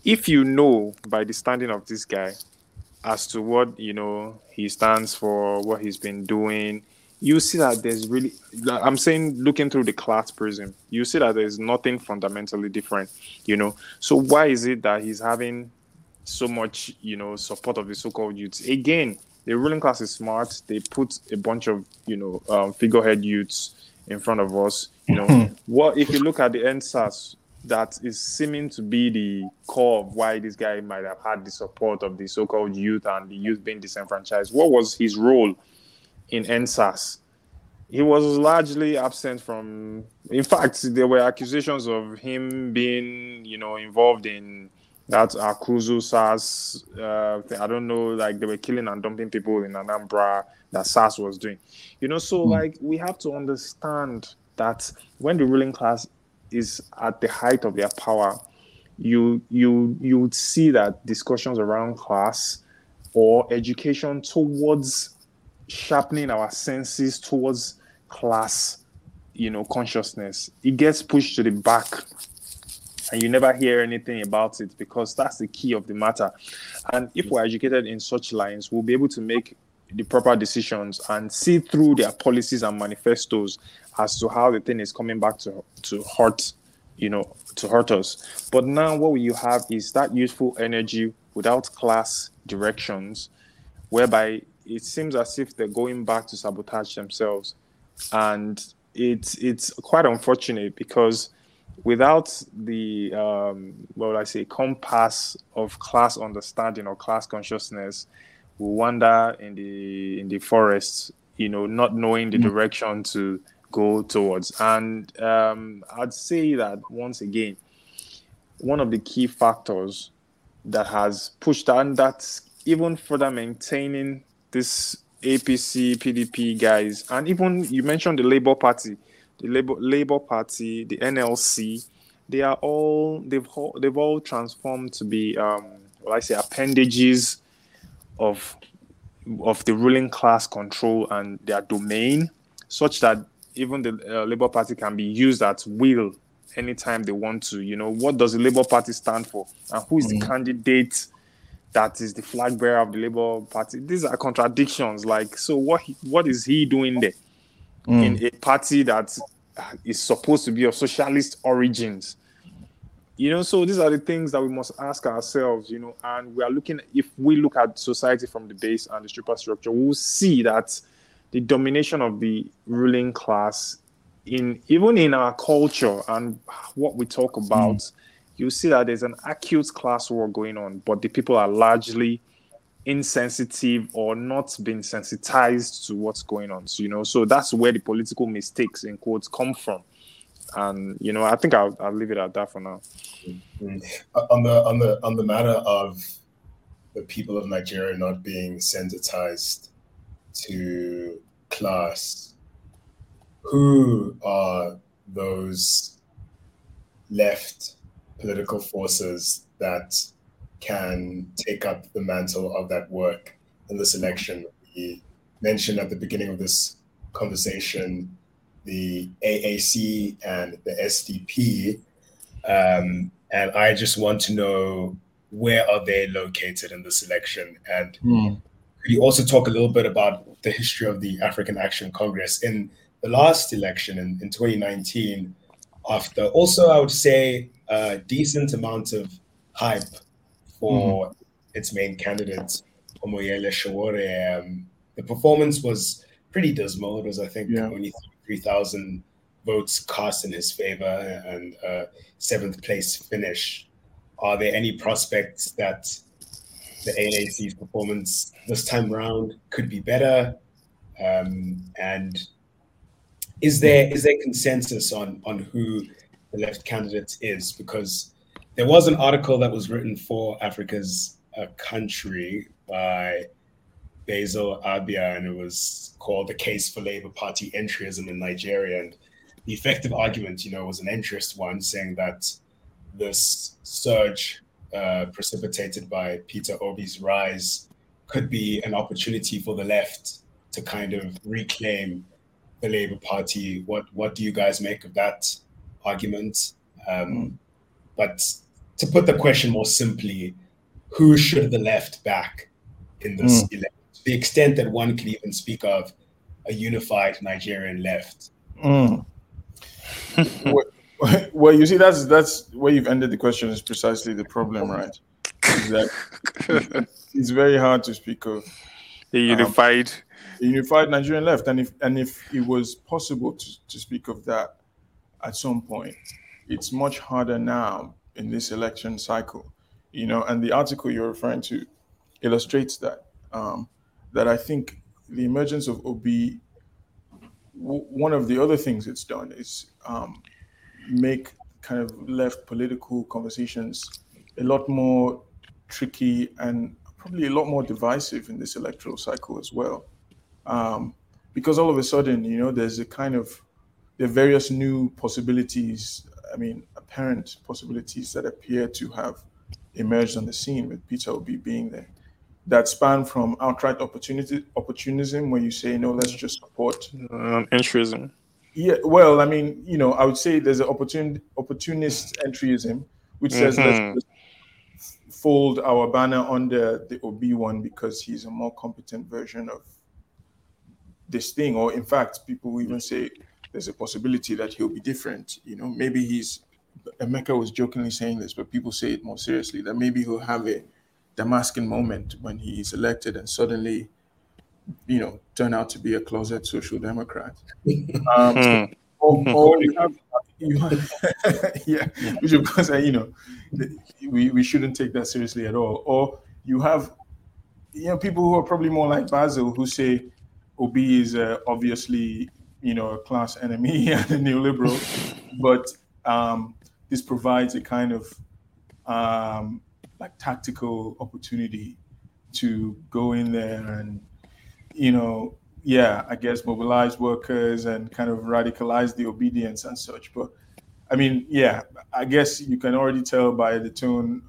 [SPEAKER 2] if you know by the standing of this guy as to what you know he stands for, what he's been doing, you see that there's really i'm saying looking through the class prism, you see that there's nothing fundamentally different, you know. So why is it that he's having so much, you know, support of the so-called youths? Again, the ruling class is smart. They put a bunch of, you know, um, figurehead youths in front of us. You know, [laughs] what if you look at the EndSARS, that is seeming to be the core of why this guy might have had the support of the so-called youth and the youth being disenfranchised. What was his role in EndSARS? He was largely absent from. In fact, there were accusations of him being, you know, involved in that Awkuzu SARS. Uh, I don't know, like they were killing and dumping people in Anambra that SARS was doing. You know, so like we have to understand that when the ruling class is at the height of their power, you you you would see that discussions around class or education towards sharpening our senses towards class, you know, consciousness, it gets pushed to the back. And you never hear anything about it because that's the key of the matter. And if we're educated in such lines, we'll be able to make the proper decisions and see through their policies and manifestos as to how the thing is coming back to to hurt, you know, to hurt us. But now what you have is that useful energy without class directions, whereby it seems as if they're going back to sabotage themselves, and it's it's quite unfortunate because without the um, what would I say compass of class understanding or class consciousness, we wander in the in the forest, you know, not knowing the direction to go towards. And um, I'd say that once again, one of the key factors that has pushed and that's even further maintaining this APC, PDP guys, and even you mentioned the Labour Party, the Labour Labour Party, the NLC, they are all they've all, they've all transformed to be um, well, I say appendages of of the ruling class control and their domain, such that even the uh, Labour Party can be used at will anytime they want to. You know, what does the Labour Party stand for, and who is the mm-hmm. candidate that is the flag bearer of the Labour Party? These are contradictions. Like, so what? he- What is he doing there mm. in a party that uh, is supposed to be of socialist origins? you know, so these are the things that we must ask ourselves, you know, and we are looking, if we look at society from the base and the superstructure, we'll see that the domination of the ruling class in even in our culture and what we talk about, mm. you see that there's an acute class war going on, but the people are largely insensitive or not being sensitized to what's going on. So, you know, so that's where the political mistakes in quotes come from. And you know, I think I'll, I'll leave it at that for now.
[SPEAKER 1] Mm-hmm. On the on the on the matter of the people of Nigeria not being sensitized to class, who are those left political forces that can take up the mantle of that work in this election? We mentioned at the beginning of this conversation the AAC and the SDP. Um, and I just want to know where are they located in this election? And mm. You also talk a little bit about the history of the African Action Congress in the last election in, in 2019? After also, I would say a decent amount of hype for mm. its main candidate, Omoyele Sowore. Um, the performance was pretty dismal. It was, I think, yeah. only 3,000 votes cast in his favor and a seventh place finish. Are there any prospects that the AAC's performance this time around could be better? Um, and is there is there consensus on on who the left candidate is? Because there was an article that was written for Africa's uh, country by Basil Abia, and it was called "The Case for Labour Party Entryism in Nigeria." And the effective argument, you know, was an interest one, saying that this surge uh, precipitated by Peter Obi's rise could be an opportunity for the left to kind of reclaim the Labour Party. What what do you guys make of that argument? Um, but to put the question more simply, who should the left back in this mm. election? To the extent that one could even speak of a unified Nigerian left. [laughs] Mm. [laughs]
[SPEAKER 3] well, you see, that's that's where you've ended the question. Is precisely the problem, [laughs] right? Is that it's very hard to speak of
[SPEAKER 2] the unified, um,
[SPEAKER 3] a unified Nigerian left, and if and if it was possible to, to speak of that at some point, it's much harder now in this election cycle, you know, and the article you're referring to illustrates that. Um, that I think the emergence of Obi, w- one of the other things it's done is um, make kind of left political conversations a lot more tricky and probably a lot more divisive in this electoral cycle as well. Um, because all of a sudden, you know, there's a kind of there are various new possibilities. I mean, apparent possibilities that appear to have emerged on the scene with Peter Obi being there that span from outright opportunity opportunism where you say no let's just support
[SPEAKER 2] um, entryism
[SPEAKER 3] yeah well i mean you know i would say there's an opportun, opportunist entryism which says mm-hmm. let's fold our banner under the Obi one because he's a more competent version of this thing or in fact people even say there's a possibility that he'll be different you know maybe he's Emeka was jokingly saying this, but people say it more seriously that maybe he'll have a Damascus moment when he's elected and suddenly, you know, turn out to be a closet social democrat. [laughs] Um, hmm. or, or [laughs] you have, you [laughs] have yeah, which of course, you know, we, we shouldn't take that seriously at all. Or you have, you know, people who are probably more like Basil who say Obi is uh, obviously, you know, a class enemy and a neoliberal, but um, this provides a kind of um, like tactical opportunity to go in there and you know yeah i guess mobilize workers and kind of radicalize the Obidients and such. But i mean yeah i guess you can already tell by the tone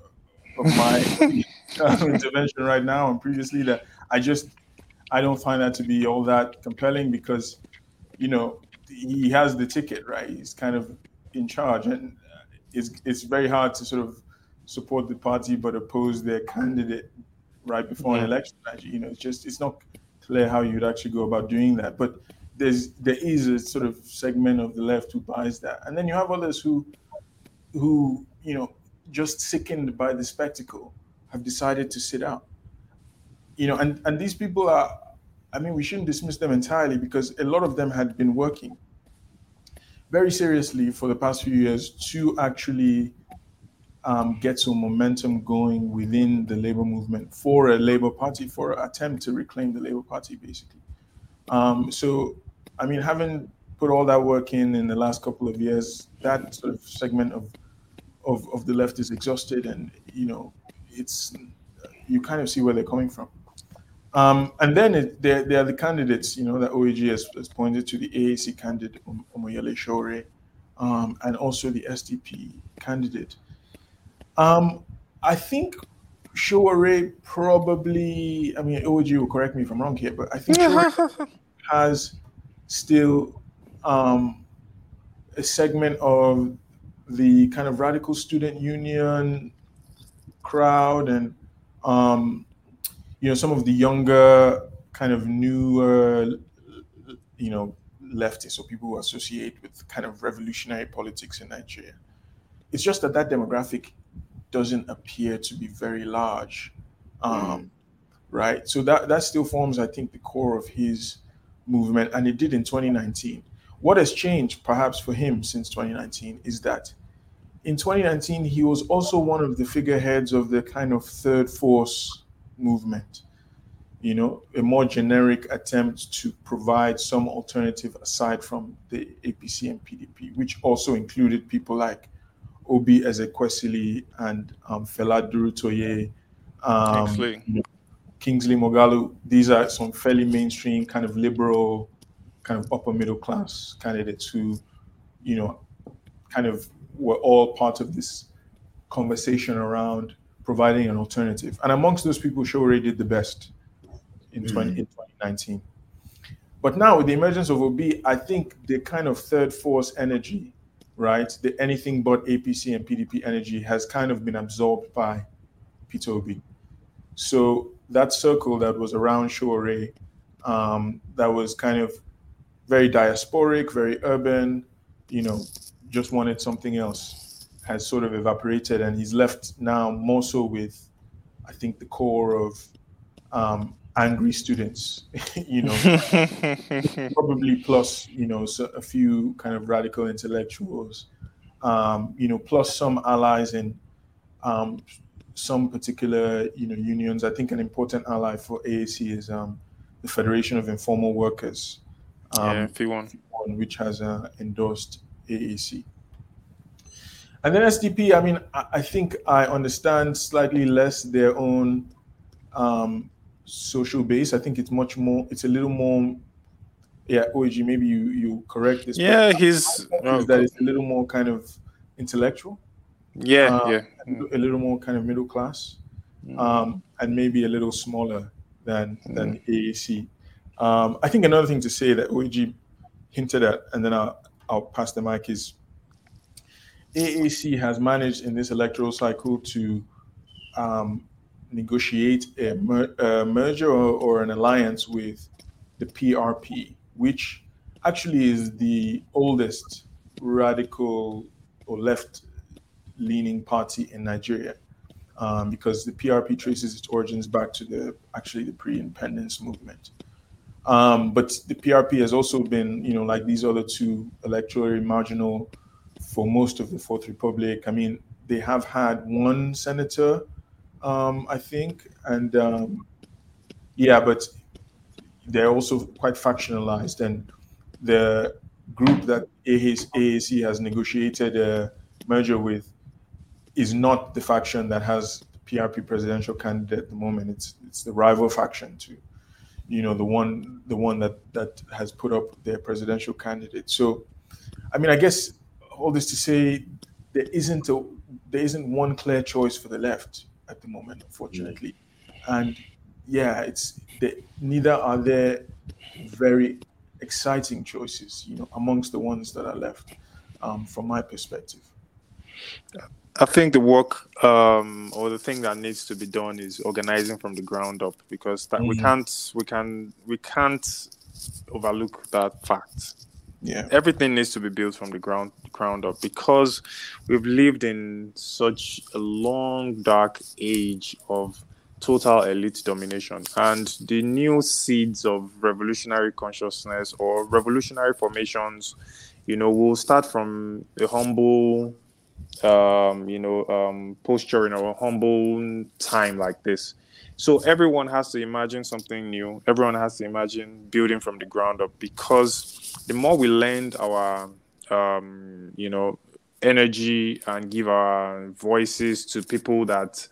[SPEAKER 3] of my [laughs] [laughs] intervention right now and previously that i just i don't find that to be all that compelling because you know he has the ticket right? He's kind of in charge and it's it's very hard to sort of support the party but oppose their candidate right before an election. You know, it's just it's not clear how you'd actually go about doing that. But there's there is a sort of segment of the left who buys that, and then you have others who who you know just sickened by the spectacle, have decided to sit out. You know, and, and these people are, I mean, we shouldn't dismiss them entirely because a lot of them had been working very seriously for the past few years to actually um, get some momentum going within the labor movement for a labor party, for an attempt to reclaim the labor party, basically. Um, so, I mean, having put all that work in in the last couple of years, that sort of segment of of, of the left is exhausted, and you know, it's you kind of see where they're coming from. Um, and then it, there, there are the candidates, you know, that OAG has, has pointed to the AAC candidate, Omoyele Sowore, um, and also the SDP candidate. Um, I think Sowore probably, I mean, OAG will correct me if I'm wrong here, but I think [laughs] has still um, a segment of the kind of radical student union crowd and um, you know some of the younger kind of newer you know leftists or people who associate with kind of revolutionary politics in Nigeria. It's just that that demographic doesn't appear to be very large, um, mm. right? So that that still forms, I think, the core of his movement, and it did in 2019. What has changed, perhaps, for him since 2019 is that in 2019 he was also one of the figureheads of the kind of third force movement. You know, a more generic attempt to provide some alternative aside from the APC and PDP, which also included people like Oby Ezekwesili and um, Fela Durotoye, um, Kingsley. Kingsley Moghalu. These are some fairly mainstream, kind of liberal, kind of upper middle class candidates who, you know, kind of were all part of this conversation around providing an alternative. And amongst those people, Sowore did the best in, mm. in 2019. But now with the emergence of Obi, I think the kind of third force energy, right, the anything but APC and PDP energy has kind of been absorbed by Peter. So that circle that was around Sowore, um, that was kind of very diasporic, very urban, you know, just wanted something else, has sort of evaporated, and he's left now more so with, I think, the core of um, angry students, [laughs] you know, [laughs] probably plus, you know, so a few kind of radical intellectuals, um, you know, plus some allies in um, some particular, you know, unions. I think an important ally for AAC is um, the Federation of Informal Workers,
[SPEAKER 2] um, yeah, FIWON.
[SPEAKER 3] which has uh, endorsed AAC. And then SDP, I mean, I think I understand slightly less their own um, social base. I think it's much more, it's a little more, yeah, OG, maybe you, you correct this.
[SPEAKER 2] Yeah, he's.
[SPEAKER 3] Oh, that it's a little more kind of intellectual.
[SPEAKER 2] Yeah, uh, yeah.
[SPEAKER 3] A little more kind of middle class. Mm. Um, and maybe a little smaller than, than mm. AAC. Um, I think another thing to say that OG hinted at, and then I'll, I'll pass the mic is AAC has managed in this electoral cycle to um, negotiate a, mer- merger or, or, an alliance with the PRP, which actually is the oldest radical or left leaning party in Nigeria. Um, because the PRP traces its origins back to the actually the pre-independence movement. Um, but the PRP has also been, you know, like these other two electorally marginal for most of the Fourth Republic. I mean, they have had one senator, um, I think, and um, yeah, but they're also quite factionalized. And the group that AAC has negotiated a merger with is not the faction that has PRP presidential candidate at the moment. It's it's the rival faction to you know the one the one that that has put up their presidential candidate so i mean i guess all this to say there isn't a there isn't one clear choice for the left at the moment unfortunately. And yeah it's neither are there very exciting choices you know amongst the ones that are left um, from my perspective.
[SPEAKER 2] I think the work um, or the thing that needs to be done is organizing from the ground up because that mm. we can't we can we can't overlook that fact
[SPEAKER 3] Yeah.
[SPEAKER 2] everything needs to be built from the ground ground up because we've lived in such a long dark age of total elite domination and the new seeds of revolutionary consciousness or revolutionary formations you know will start from a humble um you know um posture in a humble time like this so everyone has to imagine something new everyone has to imagine building from the ground up because the more we lend our um you know energy and give our voices to people that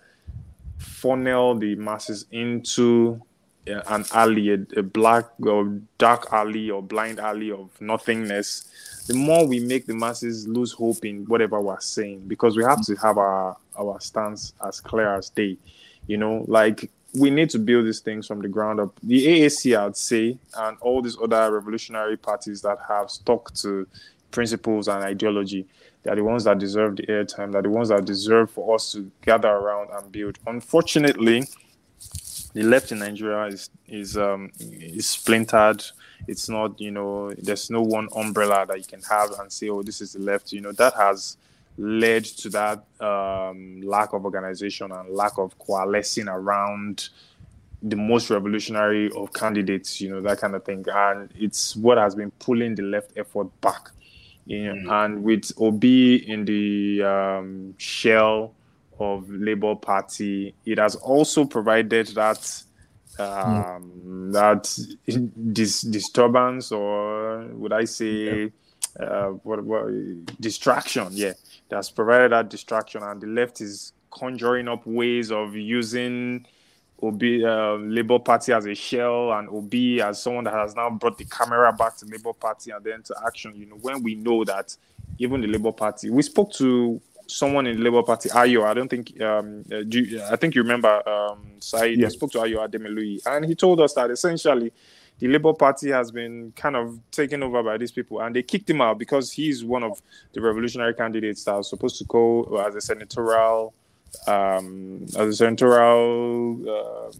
[SPEAKER 2] funnel the masses into uh, an alley, a, a black or dark alley or blind alley of nothingness, the more we make the masses lose hope in whatever we're saying, because we have to have our our stance as clear as day. You know, like we need to build these things from the ground up. The AAC, I'd say, and all these other revolutionary parties that have stuck to principles and ideology, they're the ones that deserve the airtime. They're the ones that deserve for us to gather around and build. Unfortunately, the left in Nigeria is is um is splintered. It's not, you know, there's no one umbrella that you can have and say, oh, this is the left. You know, that has led to that um, lack of organization and lack of coalescing around the most revolutionary of candidates, you know, that kind of thing. And it's what has been pulling the left effort back. You know, and with Obi in the um, shell of Labour Party, it has also provided that um, that dis- disturbance, or would I say, uh, what, what distraction? Yeah, that's provided that distraction, and the left is conjuring up ways of using Obi uh, Labour Party as a shell and Obi as someone that has now brought the camera back to Labour Party and then to action. You know, when we know that even the Labour Party, we spoke to someone in the Labour Party, Ayo. I don't think um, uh, do you- I think you remember um, Saeed.
[SPEAKER 3] Yeah.
[SPEAKER 2] We spoke to Ayo Ademelui, and he told us that essentially the Labour Party has been kind of taken over by these people, and they kicked him out because he's one of the revolutionary candidates that was supposed to go as a senatorial, um, as a senatorial uh,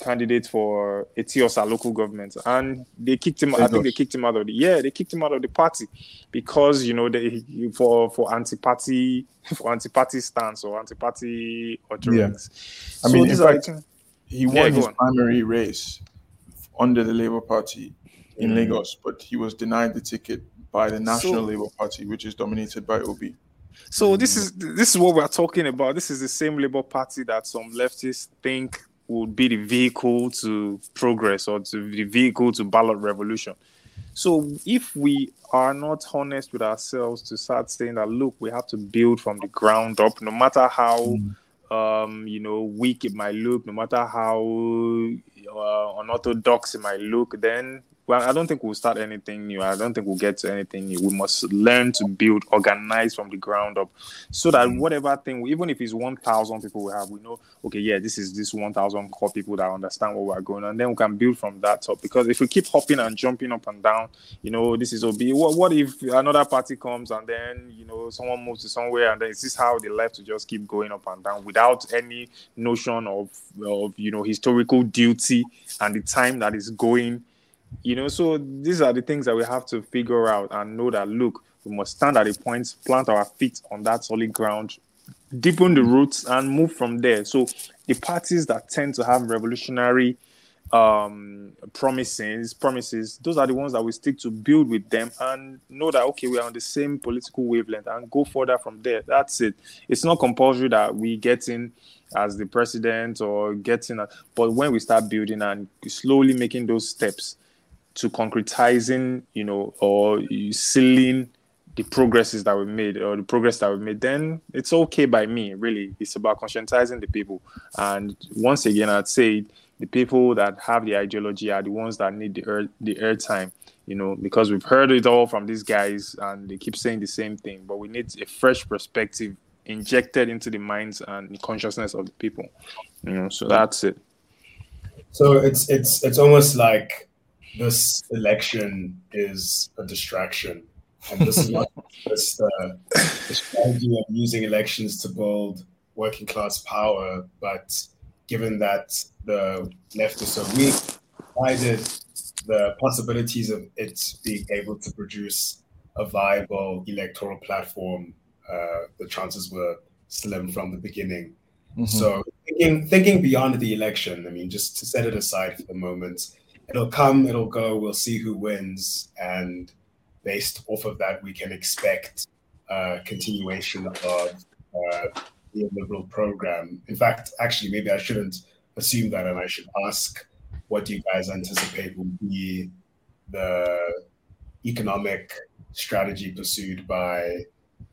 [SPEAKER 2] candidate for Eti-Osa local government, and they kicked him. I think they kicked him out of the yeah, they kicked him out of the party because you know they for for anti-party [laughs] for anti-party stance or anti-party utterance.
[SPEAKER 3] I mean, in
[SPEAKER 2] these are-
[SPEAKER 3] fact, He won
[SPEAKER 2] go
[SPEAKER 3] his primary race under the Labour Party in
[SPEAKER 2] Mm.
[SPEAKER 3] Lagos, but he was denied the ticket by the National
[SPEAKER 2] So-
[SPEAKER 3] Labour Party, which is dominated by Obi.
[SPEAKER 2] So this is this is what we're talking about. This is the same Labour Party that some leftists think would be the vehicle to progress or to the vehicle to ballot revolution. So if we are not honest with ourselves to start saying that look, we have to build from the ground up, no matter how um, you know weak it might look, no matter how uh, unorthodox it might look, then well, I don't think we'll start anything new. I don't think we'll get to anything new. We must learn to build, organize from the ground up, so that mm. whatever thing, even if it's one thousand people we have, we know, okay, yeah, this is this one thousand core people that understand what we're going on. And then we can build from that top. Because if we keep hopping and jumping up and down, you know, this is Obi. What, what if another party comes and then you know someone moves to somewhere and then is this how they left to just keep going up and down without any notion of of you know historical duty and the time that is going you know so these are the things that we have to figure out and know that look we must stand at a point plant our feet on that solid ground deepen the roots and move from there. So the parties that tend to have revolutionary um promises promises those are the ones that we stick to build with them and know that okay we are on the same political wavelength and go further from there. That's it. It's not compulsory that we get in as the president or getting but when we start building and slowly making those steps to concretizing you know or sealing the progresses that we made or the progress that we made then it's okay by me really. It's about conscientizing the people. And once again i'd say the people that have the ideology are the ones that need the air the airtime you know because we've heard it all from these guys and they keep saying the same thing but we need a fresh perspective injected into the minds and the consciousness of the people you know so that's it.
[SPEAKER 1] So it's it's it's almost like this election is a distraction, and this is not [laughs] just uh, the strategy of using elections to build working class power, but given that the left is so weak, divided, the possibilities of it being able to produce a viable electoral platform, uh, the chances were slim from the beginning. Mm-hmm. So thinking thinking beyond the election, I mean, just to set it aside for the moment, it'll come, it'll go. We'll see who wins, and based off of that, we can expect uh, continuation of uh, the liberal program. In fact, actually, maybe I shouldn't assume that, and I should ask, what do you guys anticipate will be the economic strategy pursued by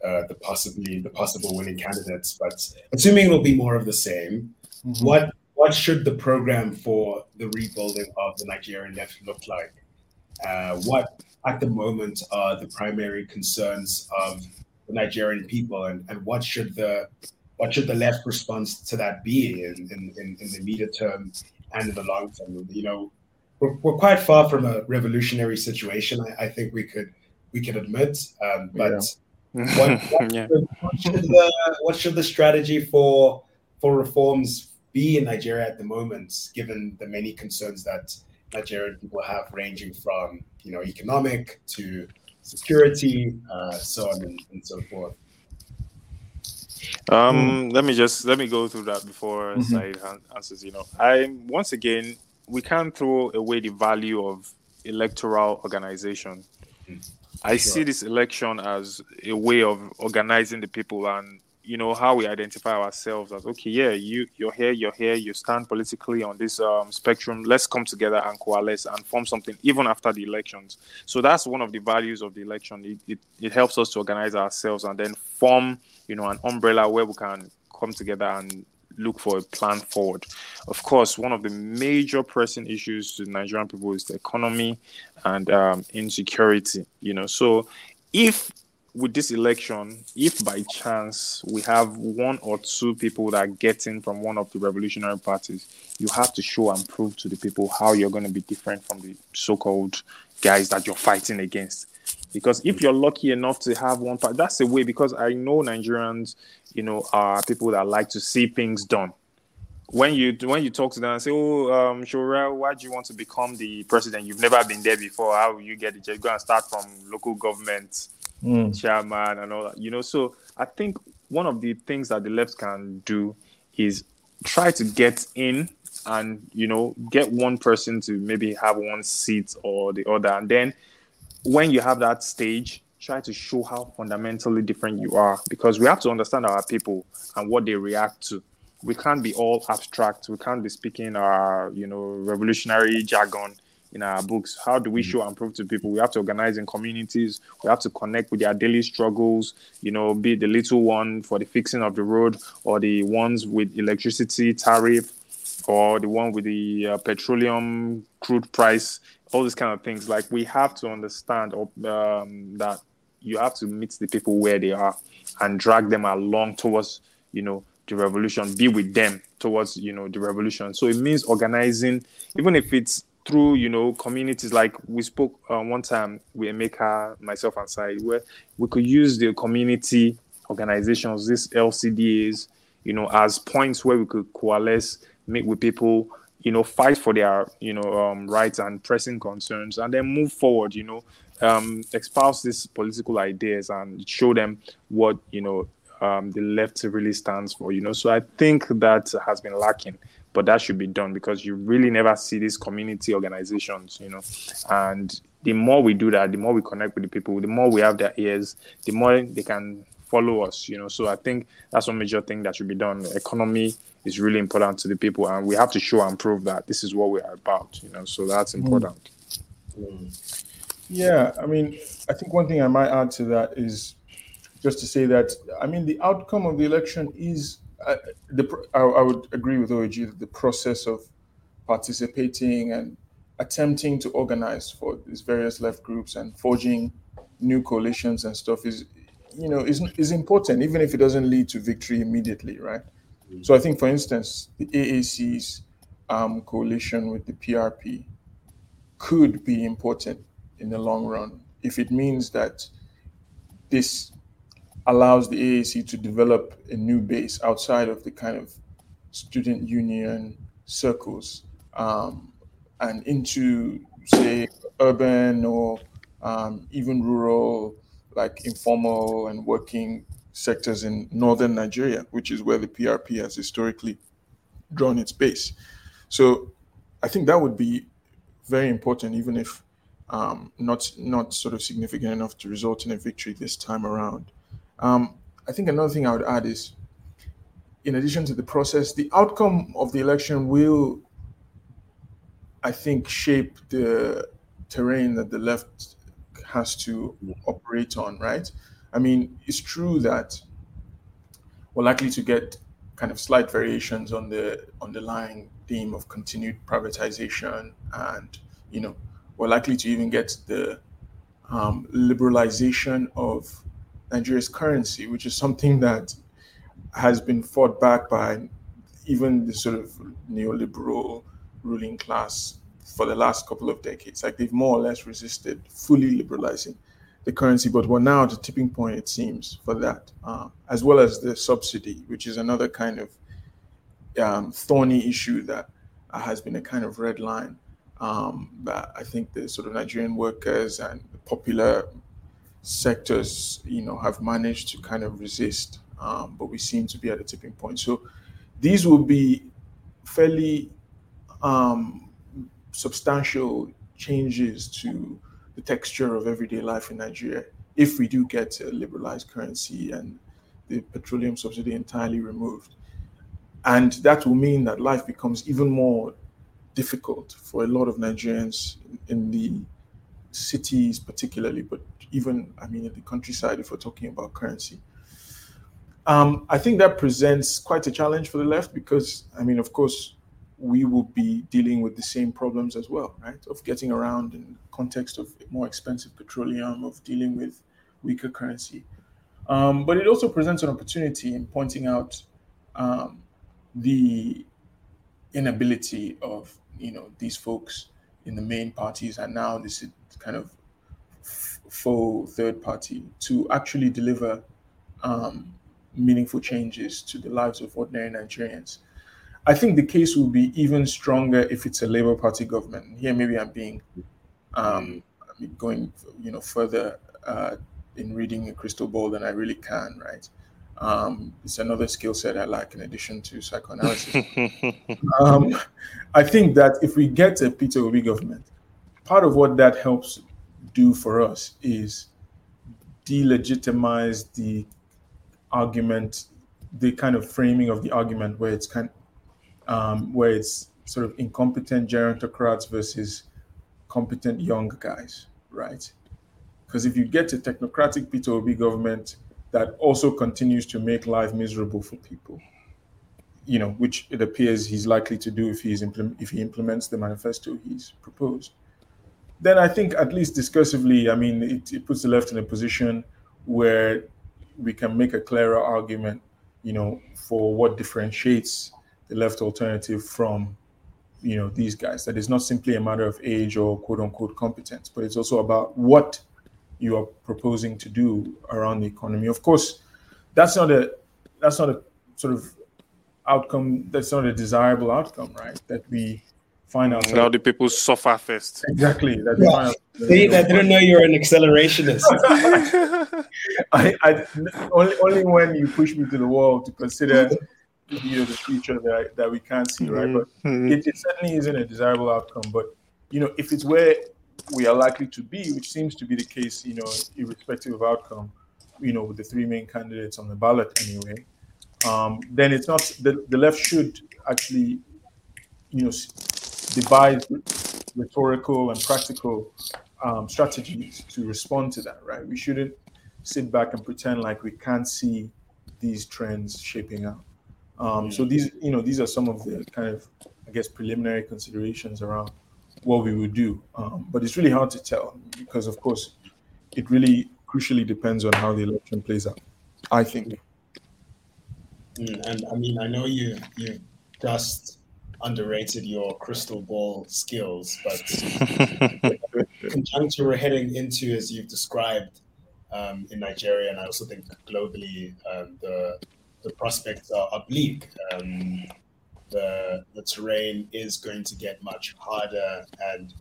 [SPEAKER 1] uh, the possibly the possible winning candidates? But assuming it'll be more of the same, mm-hmm. what what should the program for the rebuilding of the Nigerian left look like? Uh, what at the moment are the primary concerns of the Nigerian people, and, and what should the what should the left response to that be in, in, in, the immediate term and in the long term? You know, we're, we're quite far from a revolutionary situation. I, I think we could we could admit, um, but yeah. what, [laughs] what, yeah. should, what, should the, what should the strategy for for reforms be in Nigeria at the moment, given the many concerns that Nigerian people have, ranging from you know economic to security, uh, so on and, and, so forth.
[SPEAKER 2] Um, mm. let me just let me go through that before mm-hmm. Saeed answers. You know, I once again we can't throw away the value of electoral organization. Mm. I sure. see this election as a way of organizing the people and you know how we identify ourselves as okay yeah you you're here you're here you stand politically on this um, spectrum let's come together and coalesce and form something even after the elections so that's one of the values of the election it, it, it helps us to organize ourselves and then form you know an umbrella where we can come together and look for a plan forward. Of course, one of the major pressing issues to Nigerian people is the economy and um, insecurity. You know, so if with this election, if by chance we have one or two people that get in from one of the revolutionary parties, you have to show and prove to the people how you're going to be different from the so-called guys that you're fighting against. Because if you're lucky enough to have one part, that's the way. Because I know Nigerians, you know, are people that like to see things done. When you when you talk to them and say, "Oh, um, Shura, why do you want to become the president? You've never been there before. How will you get it? Just go and start from local government." mm. chairman and all that. You know, so I think one of the things that the left can do is try to get in and you know get one person to maybe have one seat or the other and then when you have that stage try to show how fundamentally different you are because we have to understand our people and what they react to we can't be all abstract we can't be speaking our you know revolutionary jargon in our books. How do we mm. show and prove to people? We have to organize in communities. We have to connect with their daily struggles. You know, be the little one for the fixing of the road, or the ones with electricity tariff, or the one with the uh, petroleum crude price. All these kind of things. Like we have to understand um, that you have to meet the people where they are and drag them along towards, you know, the revolution. Be with them towards, you know, the revolution. So it means organizing, even if it's through you know communities like we spoke uh, one time with Emeka, myself and Saeed, where we could use the community organizations, these LCDAs, you know, as points where we could coalesce, meet with people, you know, fight for their you know um, rights and pressing concerns, and then move forward. You know, um, espouse these political ideas and show them what you know um, the left really stands for. You know, so I think that has been lacking but that should be done because you really never see these community organizations, you know. And the more we do that, the more we connect with the people, the more we have their ears, the more they can follow us, you know. So I think that's one major thing that should be done. economy is really important to the people, and we have to show and prove that this is what we are about, you know. So that's mm. important.
[SPEAKER 3] Mm. Yeah, I mean, I think one thing I might add to that is just to say that I mean the outcome of the election is I, the, I, I, would agree with OAG that the process of participating and attempting to organize for these various left groups and forging new coalitions and stuff is, you know, is, is important, even if it doesn't lead to victory immediately, right? So I think, for instance, the AAC's um, coalition with the PRP could be important in the long run if it means that this allows the AAC to develop a new base outside of the kind of student union circles um, and into say, urban or um, even rural, like informal and working sectors in northern Nigeria, which is where the PRP has historically drawn its base. So I think that would be very important, even if um, not not sort of significant enough to result in a victory this time around. Um, I think another thing I would add is, in addition to the process, the outcome of the election will, I think, shape the terrain that the left has to operate on. Right? I mean, it's true that we're likely to get kind of slight variations on the underlying theme of continued privatization and you know we're likely to even get the um, liberalization of Nigeria's currency, which is something that has been fought back by even the sort of neoliberal ruling class for the last couple of decades. Like they've more or less resisted fully liberalizing the currency, but we're now at the tipping point, it seems, for that, uh, as well as the subsidy, which is another kind of um, thorny issue that has been a kind of red line um, that I think the sort of Nigerian workers and popular sectors, you know, have managed to kind of resist. Um, but we seem to be at a tipping point. So these will be fairly um, substantial changes to the texture of everyday life in Nigeria if we do get a liberalized currency and the petroleum subsidy entirely removed. And that will mean that life becomes even more difficult for a lot of Nigerians in the cities, particularly, but even, I mean, in the countryside, if we're talking about currency. Um, I think that presents quite a challenge for the left because, I mean, of course, we will be dealing with the same problems as well, right? Of getting around in context of more expensive petroleum, of dealing with weaker currency. Um, but it also presents an opportunity in pointing out um, the inability of you know these folks in the main parties and now this is kind of faux third party to actually deliver um, meaningful changes to the lives of ordinary Nigerians. I think the case will be even stronger if it's a Labour Party government. Here, maybe I'm being um, going, you know, further uh, in reading a crystal ball than I really can, right? Um, it's another skill set I lack in addition to psychoanalysis. [laughs] um, I think that if we get a Peter Obi government, part of what that helps do for us is delegitimize the argument, the kind of framing of the argument where it's kind, um, where it's sort of incompetent gerontocrats versus competent young guys, right? Because if you get a technocratic Peter Obi government that also continues to make life miserable for people. You know, which it appears he's likely to do if he's if he implements the manifesto he's proposed. Then I think at least discursively, I mean, it, it puts the left in a position where we can make a clearer argument, you know, for what differentiates the left alternative from, you know, these guys. That is not simply a matter of age or quote unquote competence, but it's also about what you are proposing to do around the economy. Of course, that's not a that's not a sort of outcome. That's not a desirable outcome, right? That we find out
[SPEAKER 2] now the people suffer first.
[SPEAKER 3] Exactly. That
[SPEAKER 1] yeah. they, they didn't know you're an accelerationist. [laughs]
[SPEAKER 3] I, I only only when you push me to the wall to consider you know the future that that we can't see, right? But mm-hmm. it, it certainly isn't a desirable outcome. But you know, if it's where we are likely to be, which seems to be the case, you know, irrespective of outcome, you know, with the three main candidates on the ballot anyway, um, then it's not the, the left should actually, you know, devise rhetorical and practical um, strategies to respond to that, right? We shouldn't sit back and pretend like we can't see these trends shaping out. Um, so these, you know, these are some of the kind of, I guess, preliminary considerations around what we would do. Um, but it's really hard to tell because, of course, it really crucially depends on how the election plays out. I think.
[SPEAKER 1] Mm, and I mean, I know you you just underrated your crystal ball skills, but the [laughs] conjuncture we're heading into, as you've described um, in Nigeria, and I also think globally, um, the the prospects are, are bleak. Um, the, the terrain is going to get much harder and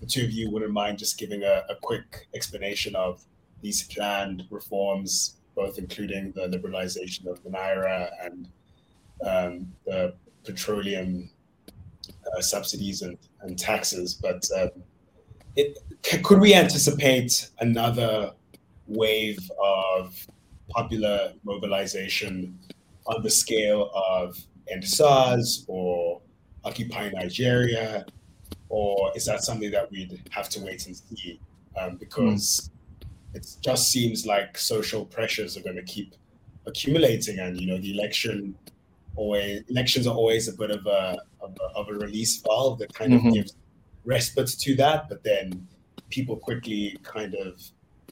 [SPEAKER 1] the two of you wouldn't mind just giving a, a quick explanation of these planned reforms, both including the liberalization of the naira and um, the petroleum uh, subsidies and, and taxes. But um, it, could we anticipate another wave of popular mobilization on the scale of EndSARS or Occupy Nigeria? Or is that something that we'd have to wait and see? Um, because mm. it just seems like social pressures are going to keep accumulating, and you know the election always elections are always a bit of a of a, of a release valve that kind mm-hmm. of gives respite to that, but then people quickly kind of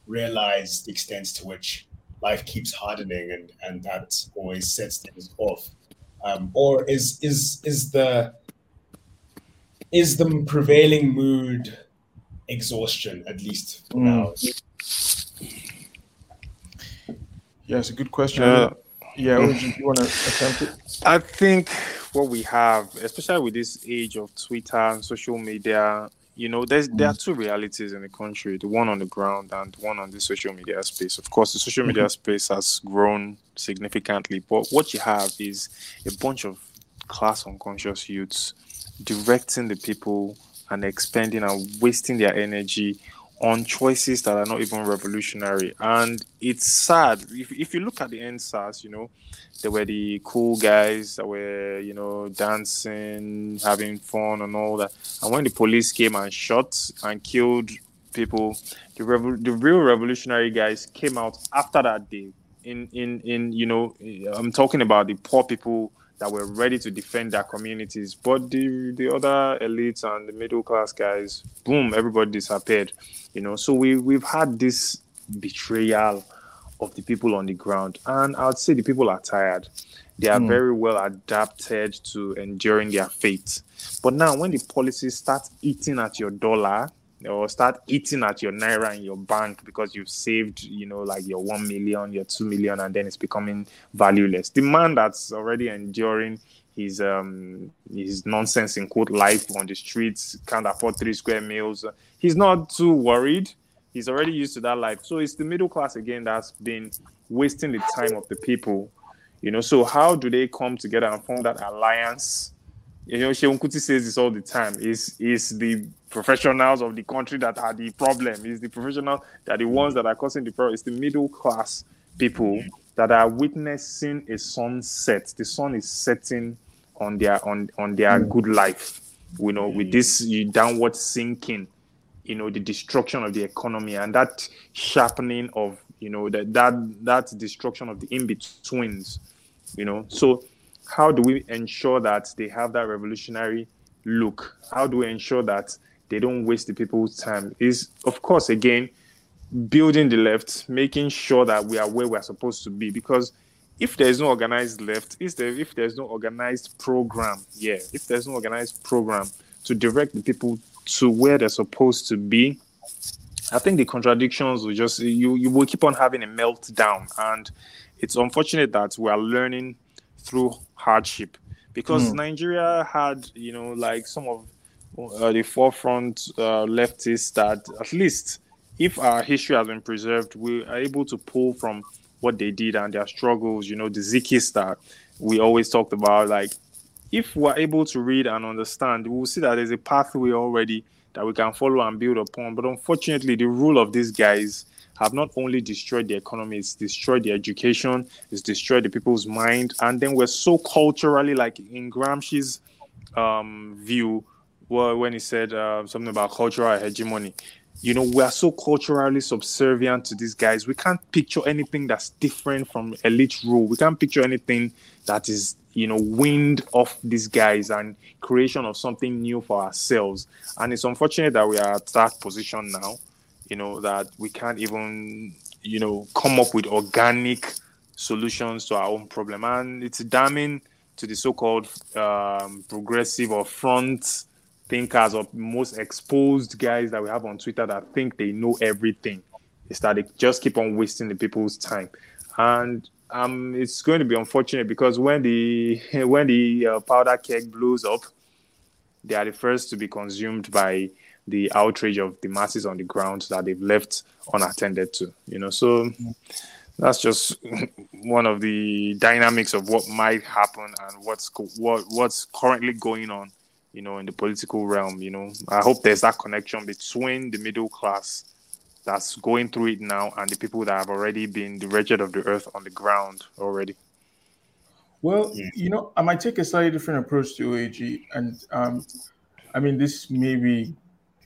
[SPEAKER 1] realize the extent to which life keeps hardening and and that always sets things off. Um, or is is is the is the prevailing mood exhaustion at least for mm. now?
[SPEAKER 3] Yeah it's a good question. Uh, yeah you, you want to attempt it
[SPEAKER 2] i think what we have especially with this age of twitter and social media you know, there's there are mm. two realities in the country: the one on the ground and one on the social media space. Of course, the social media mm-hmm. space has grown significantly, but what you have is a bunch of class unconscious youths directing the people and expending and wasting their energy on choices that are not even revolutionary. And it's sad. If, if you look at the EndSARS, you know, there were the cool guys that were, you know, dancing, having fun and all that. And when the police came and shot and killed people, the, the real revolutionary guys came out after that day. In, in, in, you know, I'm talking about the poor people that were ready to defend their communities. But the the other elites and the middle class guys, boom, everybody disappeared. You know, so we we've had this betrayal of the people on the ground, and I'd say the people are tired. They are mm. very well adapted to enduring their fate. But now, when the policies start eating at your dollar, or start eating at your naira in your bank because you've saved, you know, like your one million, your two million, and then it's becoming valueless. The man that's already enduring his um his nonsense in quote life on the streets, can't afford three square meals. He's not too worried. He's already used to that life. So it's the middle class again that's been wasting the time of the people. You know, so how do they come together and form that alliance? You know, Seun Kuti says this all the time. Is is the professionals of the country that are the problem. It's the professionals that are the ones that are causing the problem. It's the middle class people that are witnessing a sunset. The sun is setting on their on on their good life. You know, with this downward sinking, you know, the destruction of the economy and that sharpening of you know that that that destruction of the in betweens. You know, so how do we ensure that they have that revolutionary look? How do we ensure that they don't waste the people's time? Is of course again building the left making sure that we are where we're supposed to be. Because if there's no organized left is there if there's no organized program yeah if there's no organized program to direct the people to where they're supposed to be i think the contradictions will just you you will keep on having a meltdown. And it's unfortunate that we are learning through hardship because mm. nigeria had you know like some of uh, the forefront uh, leftists that at least if our history has been preserved, we are able to pull from what they did and their struggles, you know, the Zikis that we always talked about. Like, if we're able to read and understand, we'll see that there's a pathway already that we can follow and build upon. But unfortunately, the rule of these guys have not only destroyed the economy, it's destroyed the education, it's destroyed the people's mind. And then we're so culturally, like in Gramsci's um, view, well, when he said uh, something about cultural hegemony. You know, we are so culturally subservient to these guys. We can't picture anything that's different from elite rule. We can't picture anything that is, you know, wind off these guys and creation of something new for ourselves. And it's unfortunate that we are at that position now, you know, that we can't even, you know, come up with organic solutions to our own problem. And it's damning to the so-called um, progressive or front thinkers or most exposed guys that we have on Twitter that think they know everything is that they just keep on wasting the people's time. And um, it's going to be unfortunate because when the [laughs] when the uh, powder keg blows up, they are the first to be consumed by the outrage of the masses on the ground that they've left unattended to. You know, so that's just [laughs] one of the dynamics of what might happen and what's co- what what's currently going on. You know, in the political realm. You know, I hope there's that connection between the middle class that's going through it now and the people that have already been the wretched of the earth on the ground already.
[SPEAKER 3] Well, you know, I might take a slightly different approach to OAG, and um, I mean, this maybe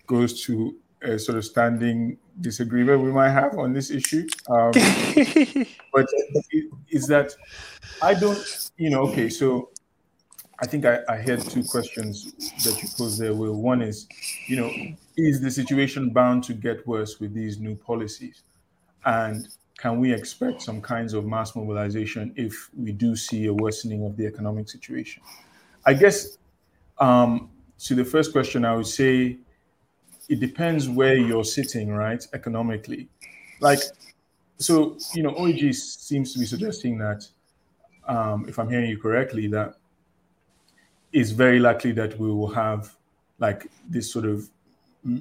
[SPEAKER 3] goes to a sort of standing disagreement we might have on this issue. Um, [laughs] but is that I don't, you know, okay, so I think I, I had two questions that you posed there. Will one is, you know, is the situation bound to get worse with these new policies? And can we expect some kinds of mass mobilization if we do see a worsening of the economic situation? I guess um, to the first question, I would say it depends where you're sitting, right, economically. Like, so, you know, OAG seems to be suggesting that, um, if I'm hearing you correctly, that it's very likely that we will have like this sort of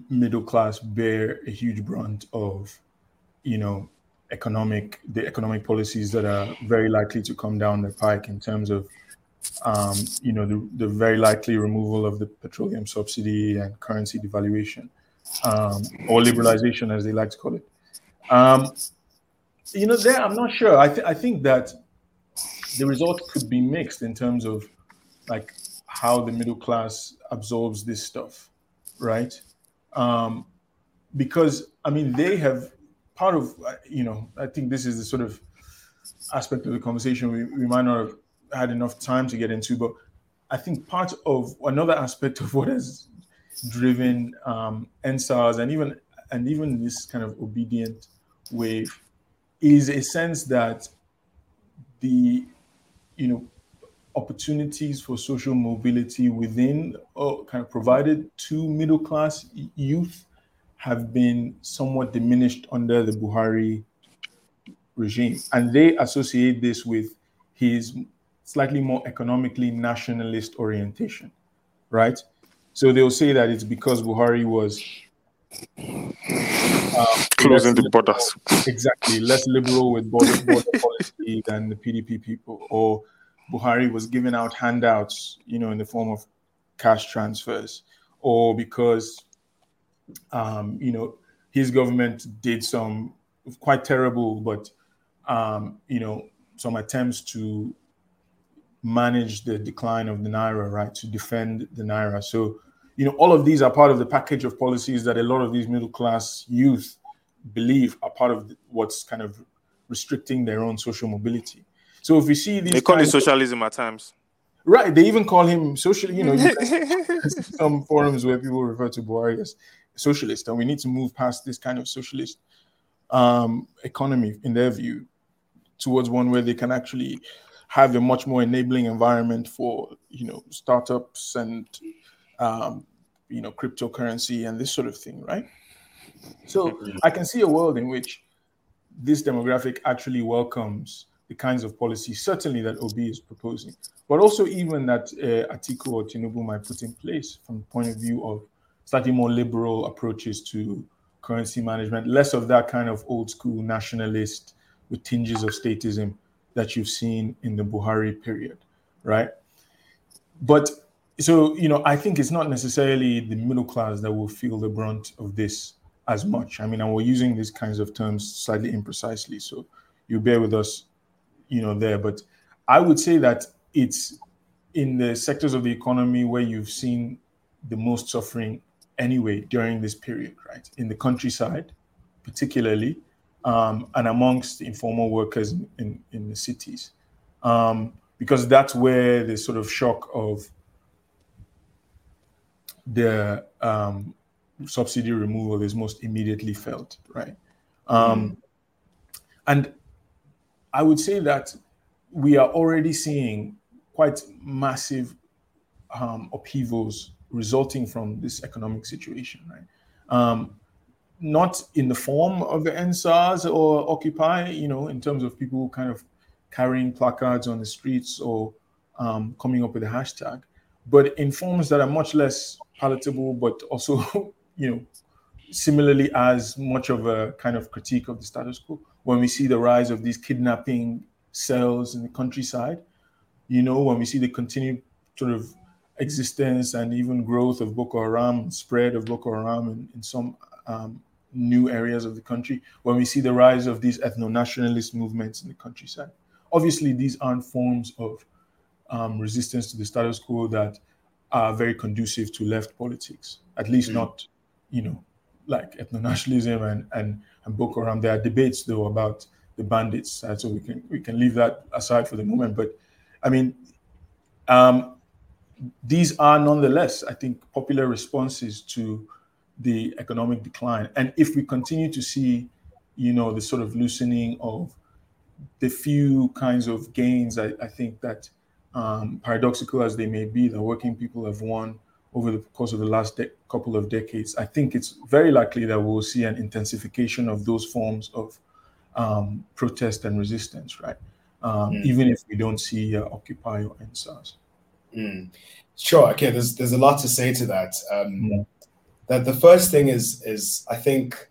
[SPEAKER 3] middle class bear a huge brunt of, you know, economic the economic policies that are very likely to come down the pike in terms of um, you know the, the very likely removal of the petroleum subsidy and currency devaluation um, or liberalization as they like to call it. Um, you know there i'm not sure. I, th- I think that the result could be mixed in terms of like how the middle class absorbs this stuff right? Um, because i mean they have part of uh, you know i think this is the sort of aspect of the conversation we, we might not have had enough time to get into but i think part of another aspect of what has driven um EndSARS and even and even this kind of Obidient wave is a sense that the you know opportunities for social mobility within uh, kind of provided to middle class youth have been somewhat diminished under the Buhari regime. And they associate this with his slightly more economically nationalist orientation, right? So they'll say that it's because Buhari was
[SPEAKER 2] um, closing the borders.
[SPEAKER 3] Exactly, less liberal with border, border [laughs] policy than the PDP people, or Buhari was giving out handouts, you know, in the form of cash transfers, or because um, you know, his government did some quite terrible, but um, you know, some attempts to manage the decline of the naira, right? To defend the naira. So, you know, all of these are part of the package of policies that a lot of these middle class youth believe are part of what's kind of restricting their own social mobility. So if we see these,
[SPEAKER 2] they call it socialism at times.
[SPEAKER 3] Right, they even call him social. You know, [laughs] some forums where people refer to Buhari as socialist, and we need to move past this kind of socialist um, economy, in their view, towards one where they can actually have a much more enabling environment for you know startups and um, you know cryptocurrency and this sort of thing, right? So I can see a world in which this demographic actually welcomes the kinds of policies, certainly that Obi is proposing, but also even that uh, Atiku or Tinubu might put in place from the point of view of slightly more liberal approaches to currency management, less of that kind of old school nationalist with tinges of statism that you've seen in the Buhari period, right? But so, you know, I think it's not necessarily the middle class that will feel the brunt of this as much. I mean, and we're using these kinds of terms slightly imprecisely, so you bear with us, you know, there. But I would say that it's in the sectors of the economy where you've seen the most suffering anyway during this period, right? In the countryside, particularly, um, and amongst informal workers in, in the cities. Um, because that's where the sort of shock of the um, subsidy removal is most immediately felt, right? Mm. And I would say that we are already seeing quite massive um, upheavals resulting from this economic situation, right? Um, not in the form of the EndSARS or Occupy, you know, in terms of people kind of carrying placards on the streets or um, coming up with a hashtag, but in forms that are much less palatable, but also [laughs] you know, similarly as much of a kind of critique of the status quo when we see the rise of these kidnapping cells in the countryside, you know, when we see the continued sort of existence and even growth of Boko Haram, spread of Boko Haram in, in some um, new areas of the country, when we see the rise of these ethno nationalist movements in the countryside. Obviously, these aren't forms of um, resistance to the status quo that are very conducive to left politics, at least mm. not, you know, like ethno nationalism and, and, and Boko Haram. There are debates, though, about the bandits side, so we can we can leave that aside for the moment. But I mean, um, these are nonetheless, I think, popular responses to the economic decline. And if we continue to see, you know, the sort of loosening of the few kinds of gains, I, I think that um, paradoxical as they may be, that working people have won over the course of the last de- couple of decades, I think it's very likely that we'll see an intensification of those forms of um, protest and resistance, right? Um, mm. Even if we don't see uh, Occupy or EndSARS.
[SPEAKER 1] Mm. Sure. Okay. There's there's a lot to say to that. Um. That the first thing is is I think,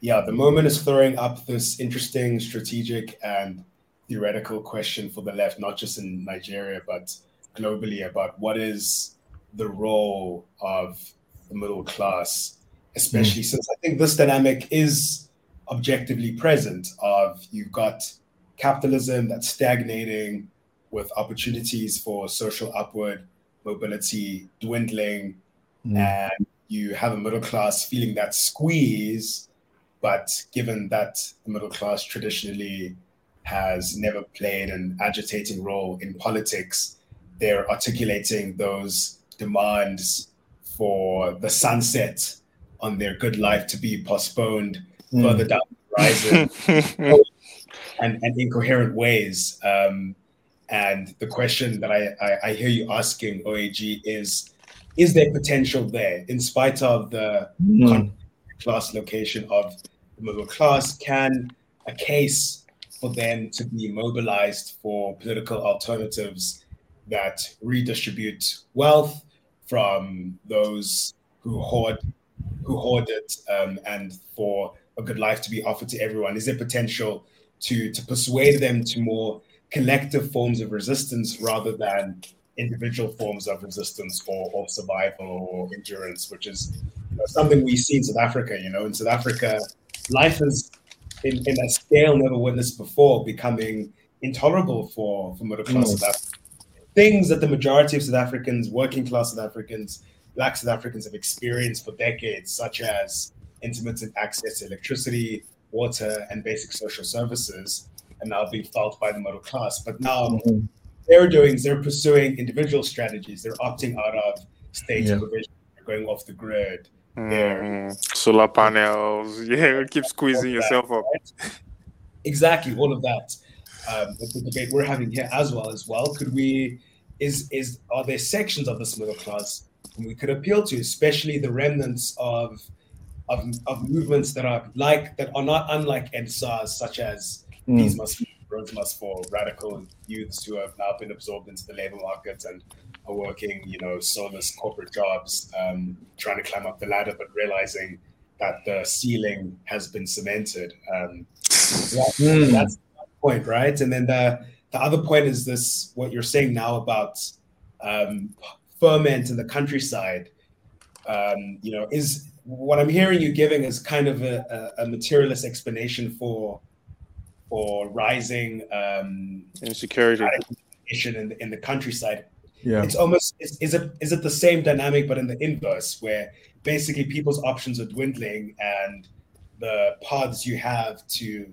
[SPEAKER 1] yeah, the moment is throwing up this interesting strategic and theoretical question for the left, not just in Nigeria but globally, about what is the role of the middle class, especially mm. since I think this dynamic is objectively present. Of you've got capitalism that's stagnating with opportunities for social upward mobility dwindling, mm. and you have a middle class feeling that squeeze. But given that the middle class traditionally has never played an agitating role in politics, they're articulating those demands for the sunset on their good life to be postponed mm. further down the horizon [laughs] and, and incoherent ways. Um, and the question that I, I, I, hear you asking, OAG, is is there potential there in spite of the mm. class location of the middle class? Can a case for them to be mobilized for political alternatives that redistribute wealth from those who hoard who hoard it um, and for a good life to be offered to everyone? Is there potential to to persuade them to more collective forms of resistance rather than individual forms of resistance or, or survival or endurance, which is you know, something we see in South Africa. You know, in South Africa, life is in, in a scale never witnessed before, becoming intolerable for, for middle class mm. South Africans. Things that the majority of South Africans, working class South Africans, black South Africans have experienced for decades, such as intermittent access to electricity, water, and basic social services, and now being felt by the middle class. But now mm-hmm. They're doing, is they're pursuing individual strategies. They're opting out of state yeah. provision. They're going off the grid.
[SPEAKER 2] Mm-hmm. Solar panels. [laughs] Yeah, keep squeezing yourself that, up. Right?
[SPEAKER 1] Exactly, all of that. Um, the debate we're having here as well as well. Could we? Is is are there sections of this middle class we could appeal to, especially the remnants of of, of movements that are like that are not unlike EndSARS, such as Mm. These must be Rhodes must fall. Radical youths who have now been absorbed into the labor market and are working, you know, soulless corporate jobs, um, trying to climb up the ladder, but realizing that the ceiling has been cemented. Um, mm. That's the point, right? And then the the other point is this: what you're saying now about um, ferment in the countryside. Um, you know, is what I'm hearing you giving is kind of a, a, a materialist explanation for or rising um,
[SPEAKER 2] insecurity
[SPEAKER 1] in the, in the countryside. Yeah. It's almost is, is it is it the same dynamic but in the inverse where basically people's options are dwindling and the paths you have to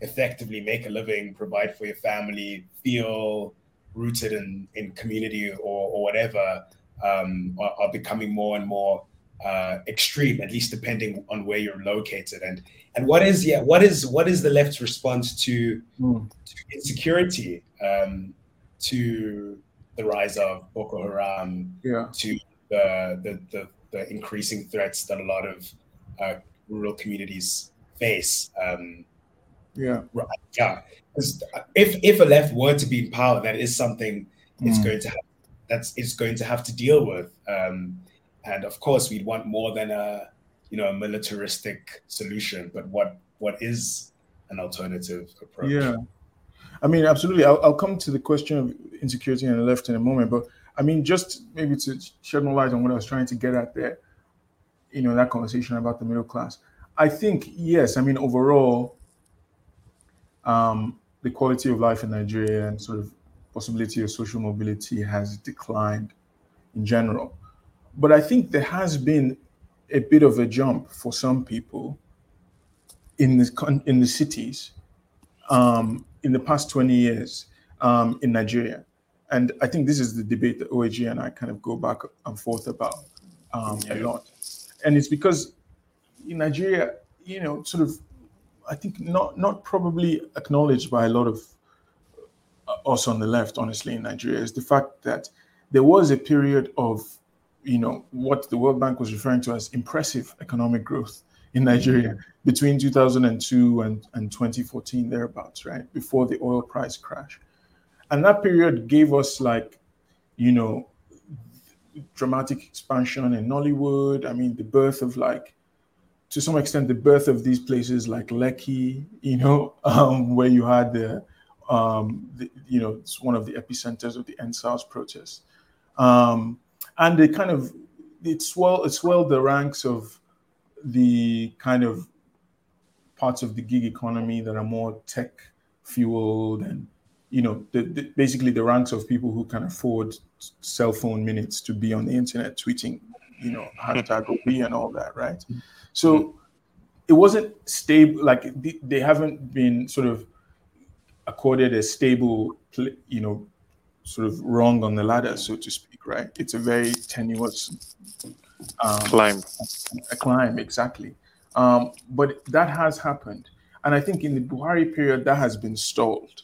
[SPEAKER 1] effectively make a living, provide for your family, feel rooted in, in community or, or whatever um, are, are, becoming more and more uh, extreme, at least depending on where you're located. And and what is yeah what is what is the left's response to, mm. to insecurity um, to the rise of boko haram
[SPEAKER 3] yeah.
[SPEAKER 1] to the, the, the the increasing threats that a lot of uh, rural communities face um,
[SPEAKER 3] yeah
[SPEAKER 1] right, yeah because if if a left were to be in power that is something mm. it's hmm. going to have that's it's going to have to deal with um, And of course, we'd want more than a you know a militaristic solution. But what what is an alternative approach?
[SPEAKER 3] Yeah, I mean, absolutely. I'll, I'll come to the question of insecurity on the left in a moment, but I mean, just maybe to shed more light on what I was trying to get at there, you know, that conversation about the middle class. I think yes. I mean, overall, um, the quality of life in Nigeria and sort of possibility of social mobility has declined in general. But I think there has been a bit of a jump for some people in the in the cities um, in the past 20 years um, in Nigeria. And I think this is the debate that OAG and I kind of go back and forth about um, a lot. And it's because in Nigeria, you know, sort of, I think not not probably acknowledged by a lot of uh, us on the left, honestly, in Nigeria, is the fact that there was a period of, you know, what the World Bank was referring to as impressive economic growth in Nigeria between 2002 and, and 2014, thereabouts, right? Before the oil price crash. And that period gave us, like, you know, dramatic expansion in Nollywood. I mean, the birth of, like, to some extent, the birth of these places like Lekki, you know, [laughs] um, where you had the, um, the, you know, it's one of the epicenters of the EndSARS protests. Um, and they kind of, it, swell, it swelled the ranks of the kind of parts of the gig economy that are more tech fueled and you know the, the, basically the ranks of people who can afford cell phone minutes to be on the internet tweeting you know [laughs] hashtag OP and all that right? Mm-hmm. So it wasn't stable like they haven't been sort of accorded a stable you know sort of rung on the ladder so to speak right it's a very tenuous
[SPEAKER 2] um, climb.
[SPEAKER 3] A climb, exactly. Um, but that has happened. And I think in the Buhari period, that has been stalled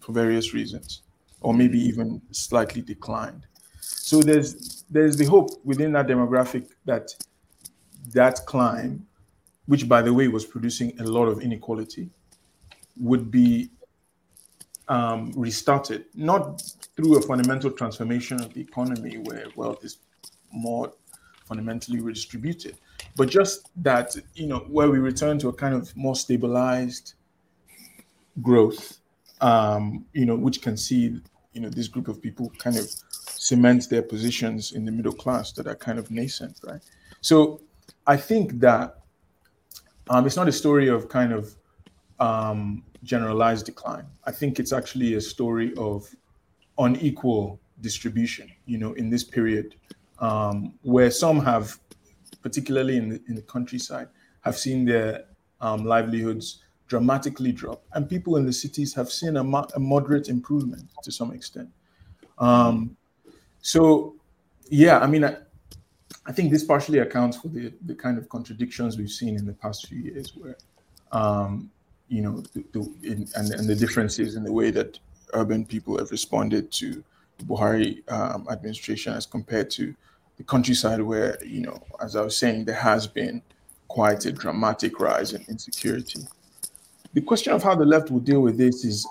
[SPEAKER 3] for various reasons, or maybe even slightly declined. So there's there's the hope within that demographic that that climb, which by the way was producing a lot of inequality, would be um, restarted, not through a fundamental transformation of the economy where wealth is more fundamentally redistributed. But just that, you know, where we return to a kind of more stabilized growth, um, you know, which can see, you know, this group of people kind of cement their positions in the middle class that are kind of nascent, right? So I think that um, it's not a story of kind of um, generalized decline. I think it's actually a story of unequal distribution, you know, in this period um, where some have, particularly in the, in the countryside, have seen their um, livelihoods dramatically drop, and people in the cities have seen a, mo- a moderate improvement to some extent. Um, so, yeah, I mean, I, I think this partially accounts for the, the kind of contradictions we've seen in the past few years, where, um, you know, in, and, and the differences in the way that urban people have responded to the Buhari um, administration as compared to the countryside, where, you know, as I was saying, there has been quite a dramatic rise in insecurity. The question of how the left will deal with this is,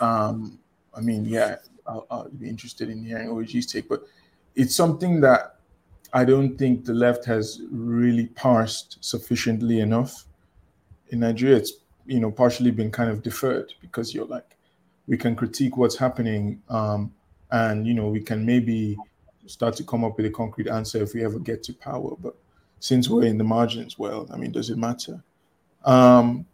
[SPEAKER 3] um, I mean, yeah, I'll, I'll be interested in hearing OAG's take, but it's something that I don't think the left has really parsed sufficiently enough. In Nigeria, it's you know partially been kind of deferred because you're like, we can critique what's happening, um, and you know we can maybe start to come up with a concrete answer if we ever get to power. But since we're in the margins, well, I mean, does it matter? Um,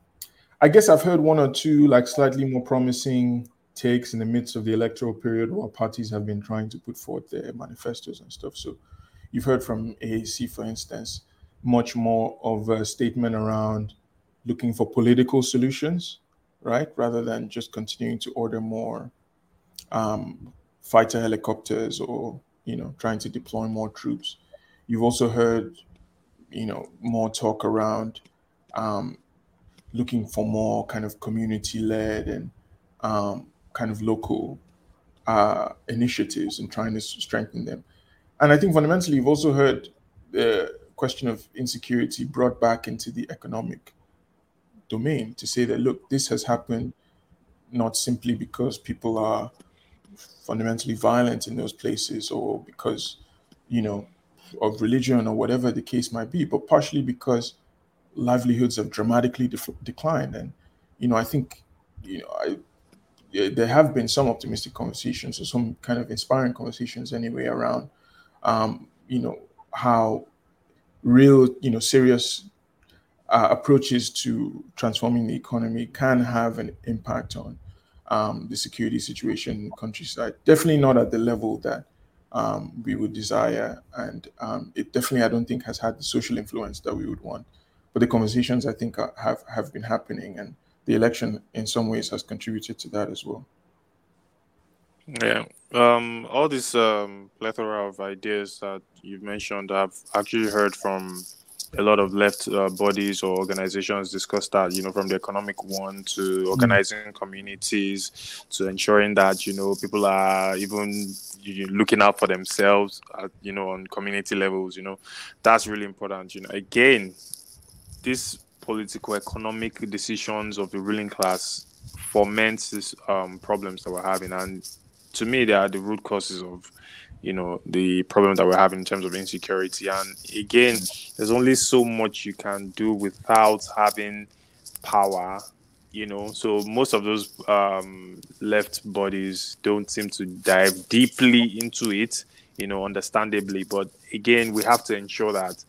[SPEAKER 3] I guess I've heard one or two like slightly more promising takes in the midst of the electoral period while parties have been trying to put forth their manifestos and stuff. So you've heard from AAC, for instance, much more of a statement around looking for political solutions, right? Rather than just continuing to order more um, fighter helicopters or you know, trying to deploy more troops. You've also heard, you know, more talk around um, looking for more kind of community-led and um, kind of local uh, initiatives and trying to strengthen them. And I think fundamentally, you've also heard the question of insecurity brought back into the economic domain to say that look, this has happened not simply because people are fundamentally violent in those places or because you know of religion or whatever the case might be, but partially because livelihoods have dramatically def- declined. And you know, I think you know, I there have been some optimistic conversations or some kind of inspiring conversations anyway around, um, you know, how real, you know, serious uh, approaches to transforming the economy can have an impact on um, the security situation in the countryside. Definitely not at the level that um, we would desire, and um, it definitely I don't think has had the social influence that we would want. But the conversations I think are, have have been happening, and the election in some ways has contributed to that as well.
[SPEAKER 2] Yeah, um, all this um, plethora of ideas that you've mentioned, I've actually heard from a lot of left uh, bodies or organizations discuss that, you know, from the economic one to organizing mm. communities to ensuring that, you know, people are even looking out for themselves, at, you know, on community levels, you know, that's really important. You know, again, this political economic decisions of the ruling class foments these um, problems that we're having. And to me, they are the root causes of you know the problem that we're having in terms of insecurity. And again there's only so much you can do without having power you know? So most of those um, left bodies don't seem to dive deeply into it you know understandably. But again we have to ensure that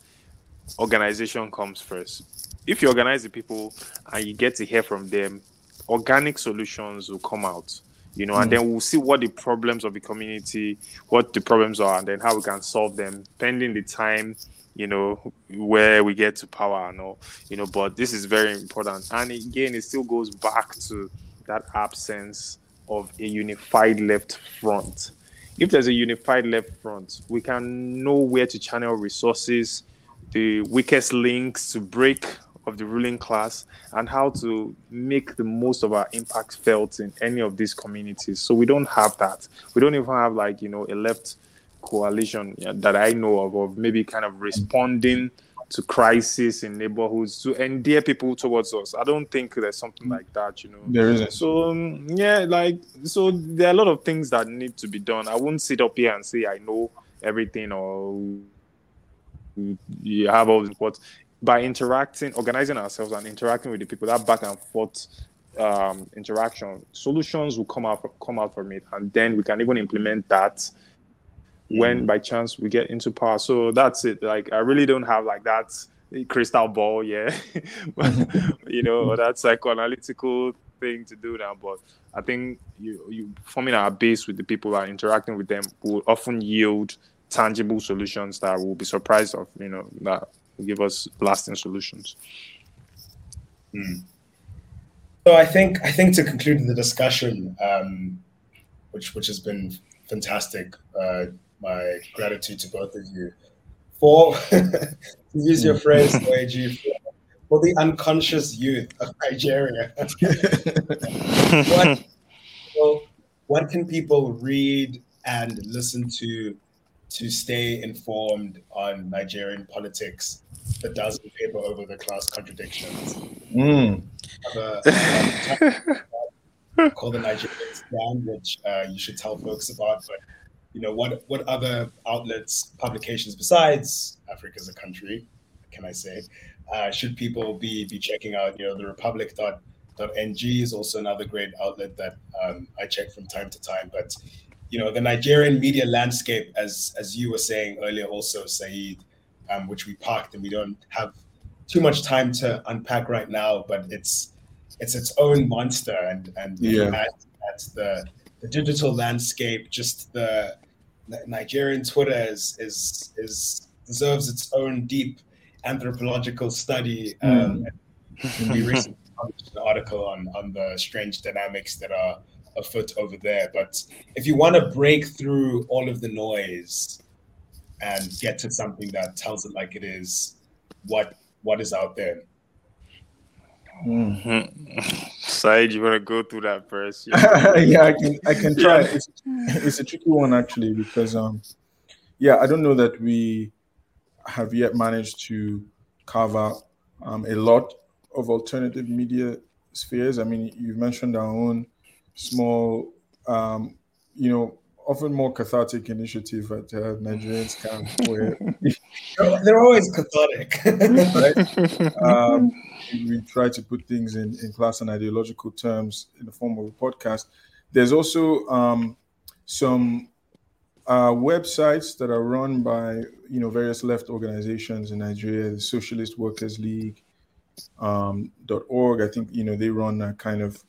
[SPEAKER 2] organization comes first. If you organize the people and you get to hear from them, organic solutions will come out. You know, mm. and then we'll see what the problems of the community, what the problems are, and then how we can solve them, pending the time, you know, where we get to power and all, you know. But this is very important. And again, it still goes back to that absence of a unified left front. If there's a unified left front, we can know where to channel resources, the weakest links to break of the ruling class and how to make the most of our impact felt in any of these communities. So we don't have that. We don't even have like you know a left coalition that I know of, of maybe kind of responding to crisis in neighborhoods to endear people towards us. I don't think there's something like that, you know.
[SPEAKER 3] There isn't.
[SPEAKER 2] So um, yeah, like so there are a lot of things that need to be done. I won't sit up here and say I know everything or you have all this, but by interacting, organizing ourselves and interacting with the people, that back and forth um, interaction, solutions will come out come out from it, and then we can even implement that when mm. by chance we get into power. So that's it. Like I really don't have like that crystal ball, yeah, [laughs] you know, or that psychoanalytical thing to do now. But I think you you forming our base with the people that are interacting with them will often yield tangible solutions that will be surprised of, you know, that give us lasting solutions.
[SPEAKER 1] Mm. So I think I think to conclude the discussion, um, which which has been fantastic. Uh, my gratitude to both of you for [laughs] to use your phrase, [laughs] OAG, for the unconscious youth of Nigeria. [laughs] what, well, what can people read and listen to to stay informed on Nigerian politics that doesn't paper over the class contradictions.
[SPEAKER 3] Mm.
[SPEAKER 1] A, [laughs] called the Nigerian Stand, which uh, you should tell folks about. But you know, what what other outlets, publications besides Africa as a country, can I say, uh, should people be be checking out? You know, the Republic dot ng is also another great outlet that um, I check from time to time. But you know, the Nigerian media landscape, as as you were saying earlier, also Saeed, um, which we parked and we don't have too much time to unpack right now, but it's it's its own monster and and
[SPEAKER 3] yeah.
[SPEAKER 1] at, the the digital landscape, just the, the Nigerian Twitter is is is deserves its own deep anthropological study. Um, mm. we recently published an article on on the strange dynamics that are afoot over there. But if you want to break through all of the noise and get to something that tells it like it is, what what is out there?
[SPEAKER 2] Mm-hmm. [laughs] Saeed, you want to go through that first? [laughs]
[SPEAKER 3] Yeah, yeah I can. I can try. Yeah. It's, it's a tricky one actually because um, yeah, I don't know that we have yet managed to cover um, a lot of alternative media spheres. I mean, you've mentioned our own small, um, you know, often more cathartic initiative at uh, Nigerians camp where
[SPEAKER 1] They're, [laughs] they're always cathartic. [laughs] right?
[SPEAKER 3] um, [laughs] we try to put things in, in class and ideological terms in the form of a podcast. There's also um, some uh, websites that are run by you know various left organizations in Nigeria, the Socialist Workers League um, .org. I think you know they run a kind of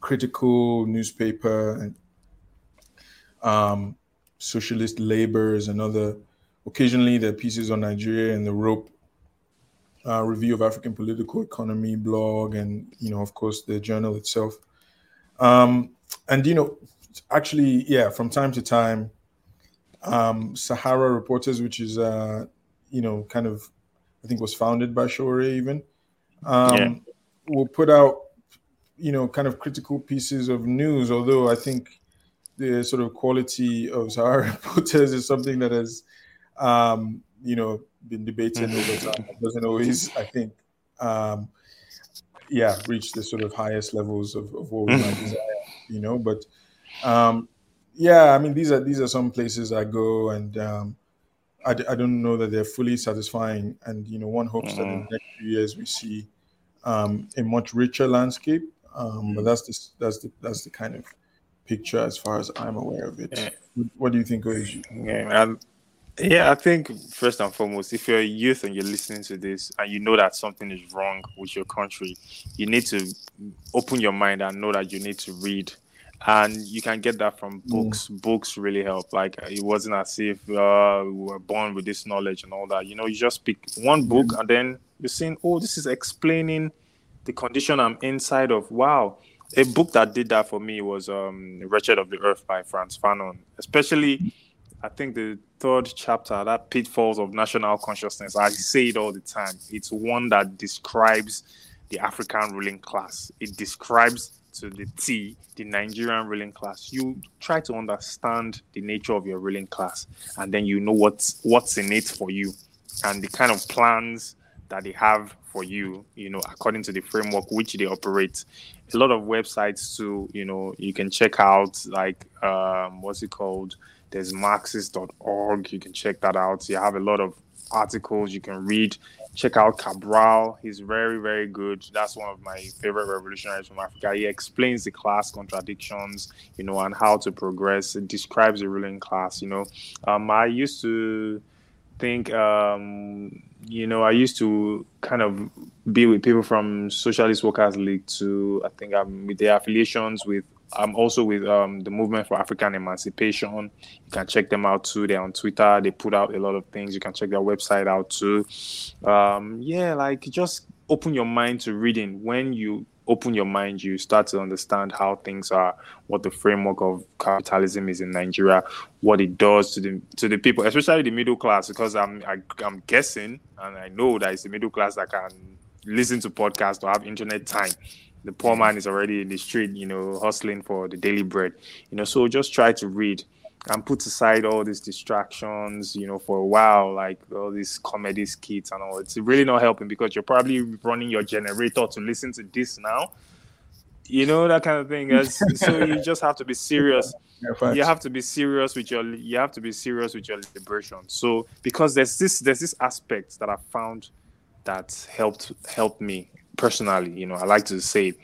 [SPEAKER 3] critical newspaper and um, socialist labors and other. Occasionally, there are pieces on Nigeria and the ROAPE uh, Review of African Political Economy blog, and you know, of course, the journal itself. Um, and you know, actually, yeah, from time to time, um, Sahara Reporters, which is uh, you know, kind of, I think was founded by Sowore even, um,
[SPEAKER 2] Yeah.
[SPEAKER 3] will put out you know, kind of critical pieces of news. Although I think the sort of quality of Sahara [laughs] Reporters is something that has, um, you know, been debated over time. It doesn't always, I think, um, yeah, reach the sort of highest levels of, of what we might desire, you know. But um, yeah, I mean, these are these are some places I go, and um, I, d- I don't know that they're fully satisfying. And you know, one hopes that in the next few years we see um, a much richer landscape. Um, but that's the that's the that's the kind of picture as far as I'm aware of it.
[SPEAKER 2] Yeah.
[SPEAKER 3] What, do you think, OAG?
[SPEAKER 2] Yeah, and yeah, I think first and foremost, if you're a youth and you're listening to this and you know that something is wrong with your country, you need to open your mind and know that you need to read. And you can get that from books. Books really help. Like it wasn't as if uh, we were born with this knowledge and all that. You know, you just pick one book and then you're saying, "Oh, this is explaining the condition I'm inside of." Wow, a book that did that for me was um, "Wretched of the Earth" by Frantz Fanon. Especially, I think the third chapter, that pitfalls of national consciousness. I say it all the time. It's one that describes the African ruling class. It describes to the T the Nigerian ruling class. You try to understand the nature of your ruling class, and then you know what's what's in it for you, and the kind of plans that they have for you. You know, according to the framework which they operate. A lot of websites too. You know, you can check out like um, what's it called? There's Marxist.org. You can check that out. You have a lot of articles you can read. Check out Cabral. He's very, very good. That's one of my favorite revolutionaries from Africa. He explains the class contradictions, you know, and how to progress. It describes the ruling class, you know. Um, I used to think, um, you know, I used to kind of be with people from Socialist Workers League to, I think I'm with their affiliations with I'm also with um, the Movement for African Emancipation. You can check them out too. They're on Twitter. They put out a lot of things. You can check their website out too. Um, yeah, like just open your mind to reading. When you open your mind, you start to understand how things are, what the framework of capitalism is in Nigeria, what it does to the to the people, especially the middle class. Because I'm I, I'm guessing and I know that it's the middle class that can listen to podcasts or have internet time the poor man is already in the street, you know, hustling for the daily bread. You know, so just try to read and put aside all these distractions, you know, for a while, like all these comedy skits and all. It's really not helping because you're probably running your generator to listen to this now. You know, that kind of thing. So you [laughs] just have to be serious. You have to be serious with your you have to be serious with your liberation. So because there's this there's this aspect that I found that helped helped me personally, you know, I like to say,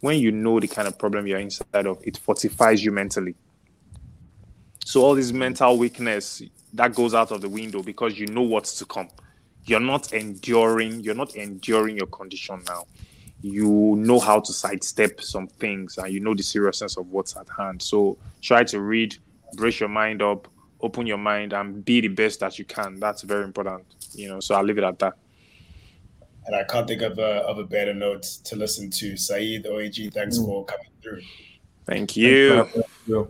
[SPEAKER 2] when you know the kind of problem you're inside of, it fortifies you mentally. So all this mental weakness that goes out of the window because you know what's to come. You're not enduring, you're not enduring your condition now. You know how to sidestep some things and you know the seriousness of what's at hand. So try to read, brace your mind up, open your mind, and be the best that you can. That's very important. You know, so I'll leave it at that.
[SPEAKER 1] And I can't think of a, of a better note to listen to. Saeed OAG, thanks
[SPEAKER 3] Mm.
[SPEAKER 1] for coming through.
[SPEAKER 2] Thank you.
[SPEAKER 3] Yeah.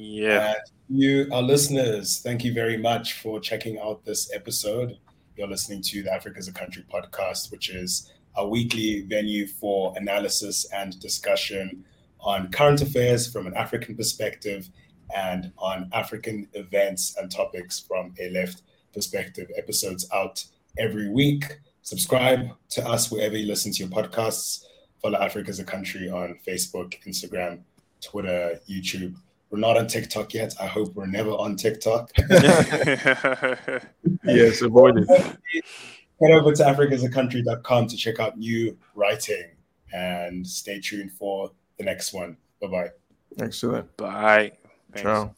[SPEAKER 2] Yeah.
[SPEAKER 1] You, our listeners, thank you very much for checking out this episode. You're listening to the Africa's a Country podcast, which is a weekly venue for analysis and discussion on current affairs from an African perspective and on African events and topics from a left perspective. Episodes out every week. Subscribe to us wherever you listen to your podcasts. Follow Africa as a Country on Facebook, Instagram, Twitter, YouTube, We're not on TikTok yet. I hope we're never on TikTok. [laughs]
[SPEAKER 3] yes, avoid it.
[SPEAKER 1] Head over to africasacountry.com to check out new writing and stay tuned for the next one. Bye bye.
[SPEAKER 3] Excellent.
[SPEAKER 2] Bye. Thanks.
[SPEAKER 3] Ciao.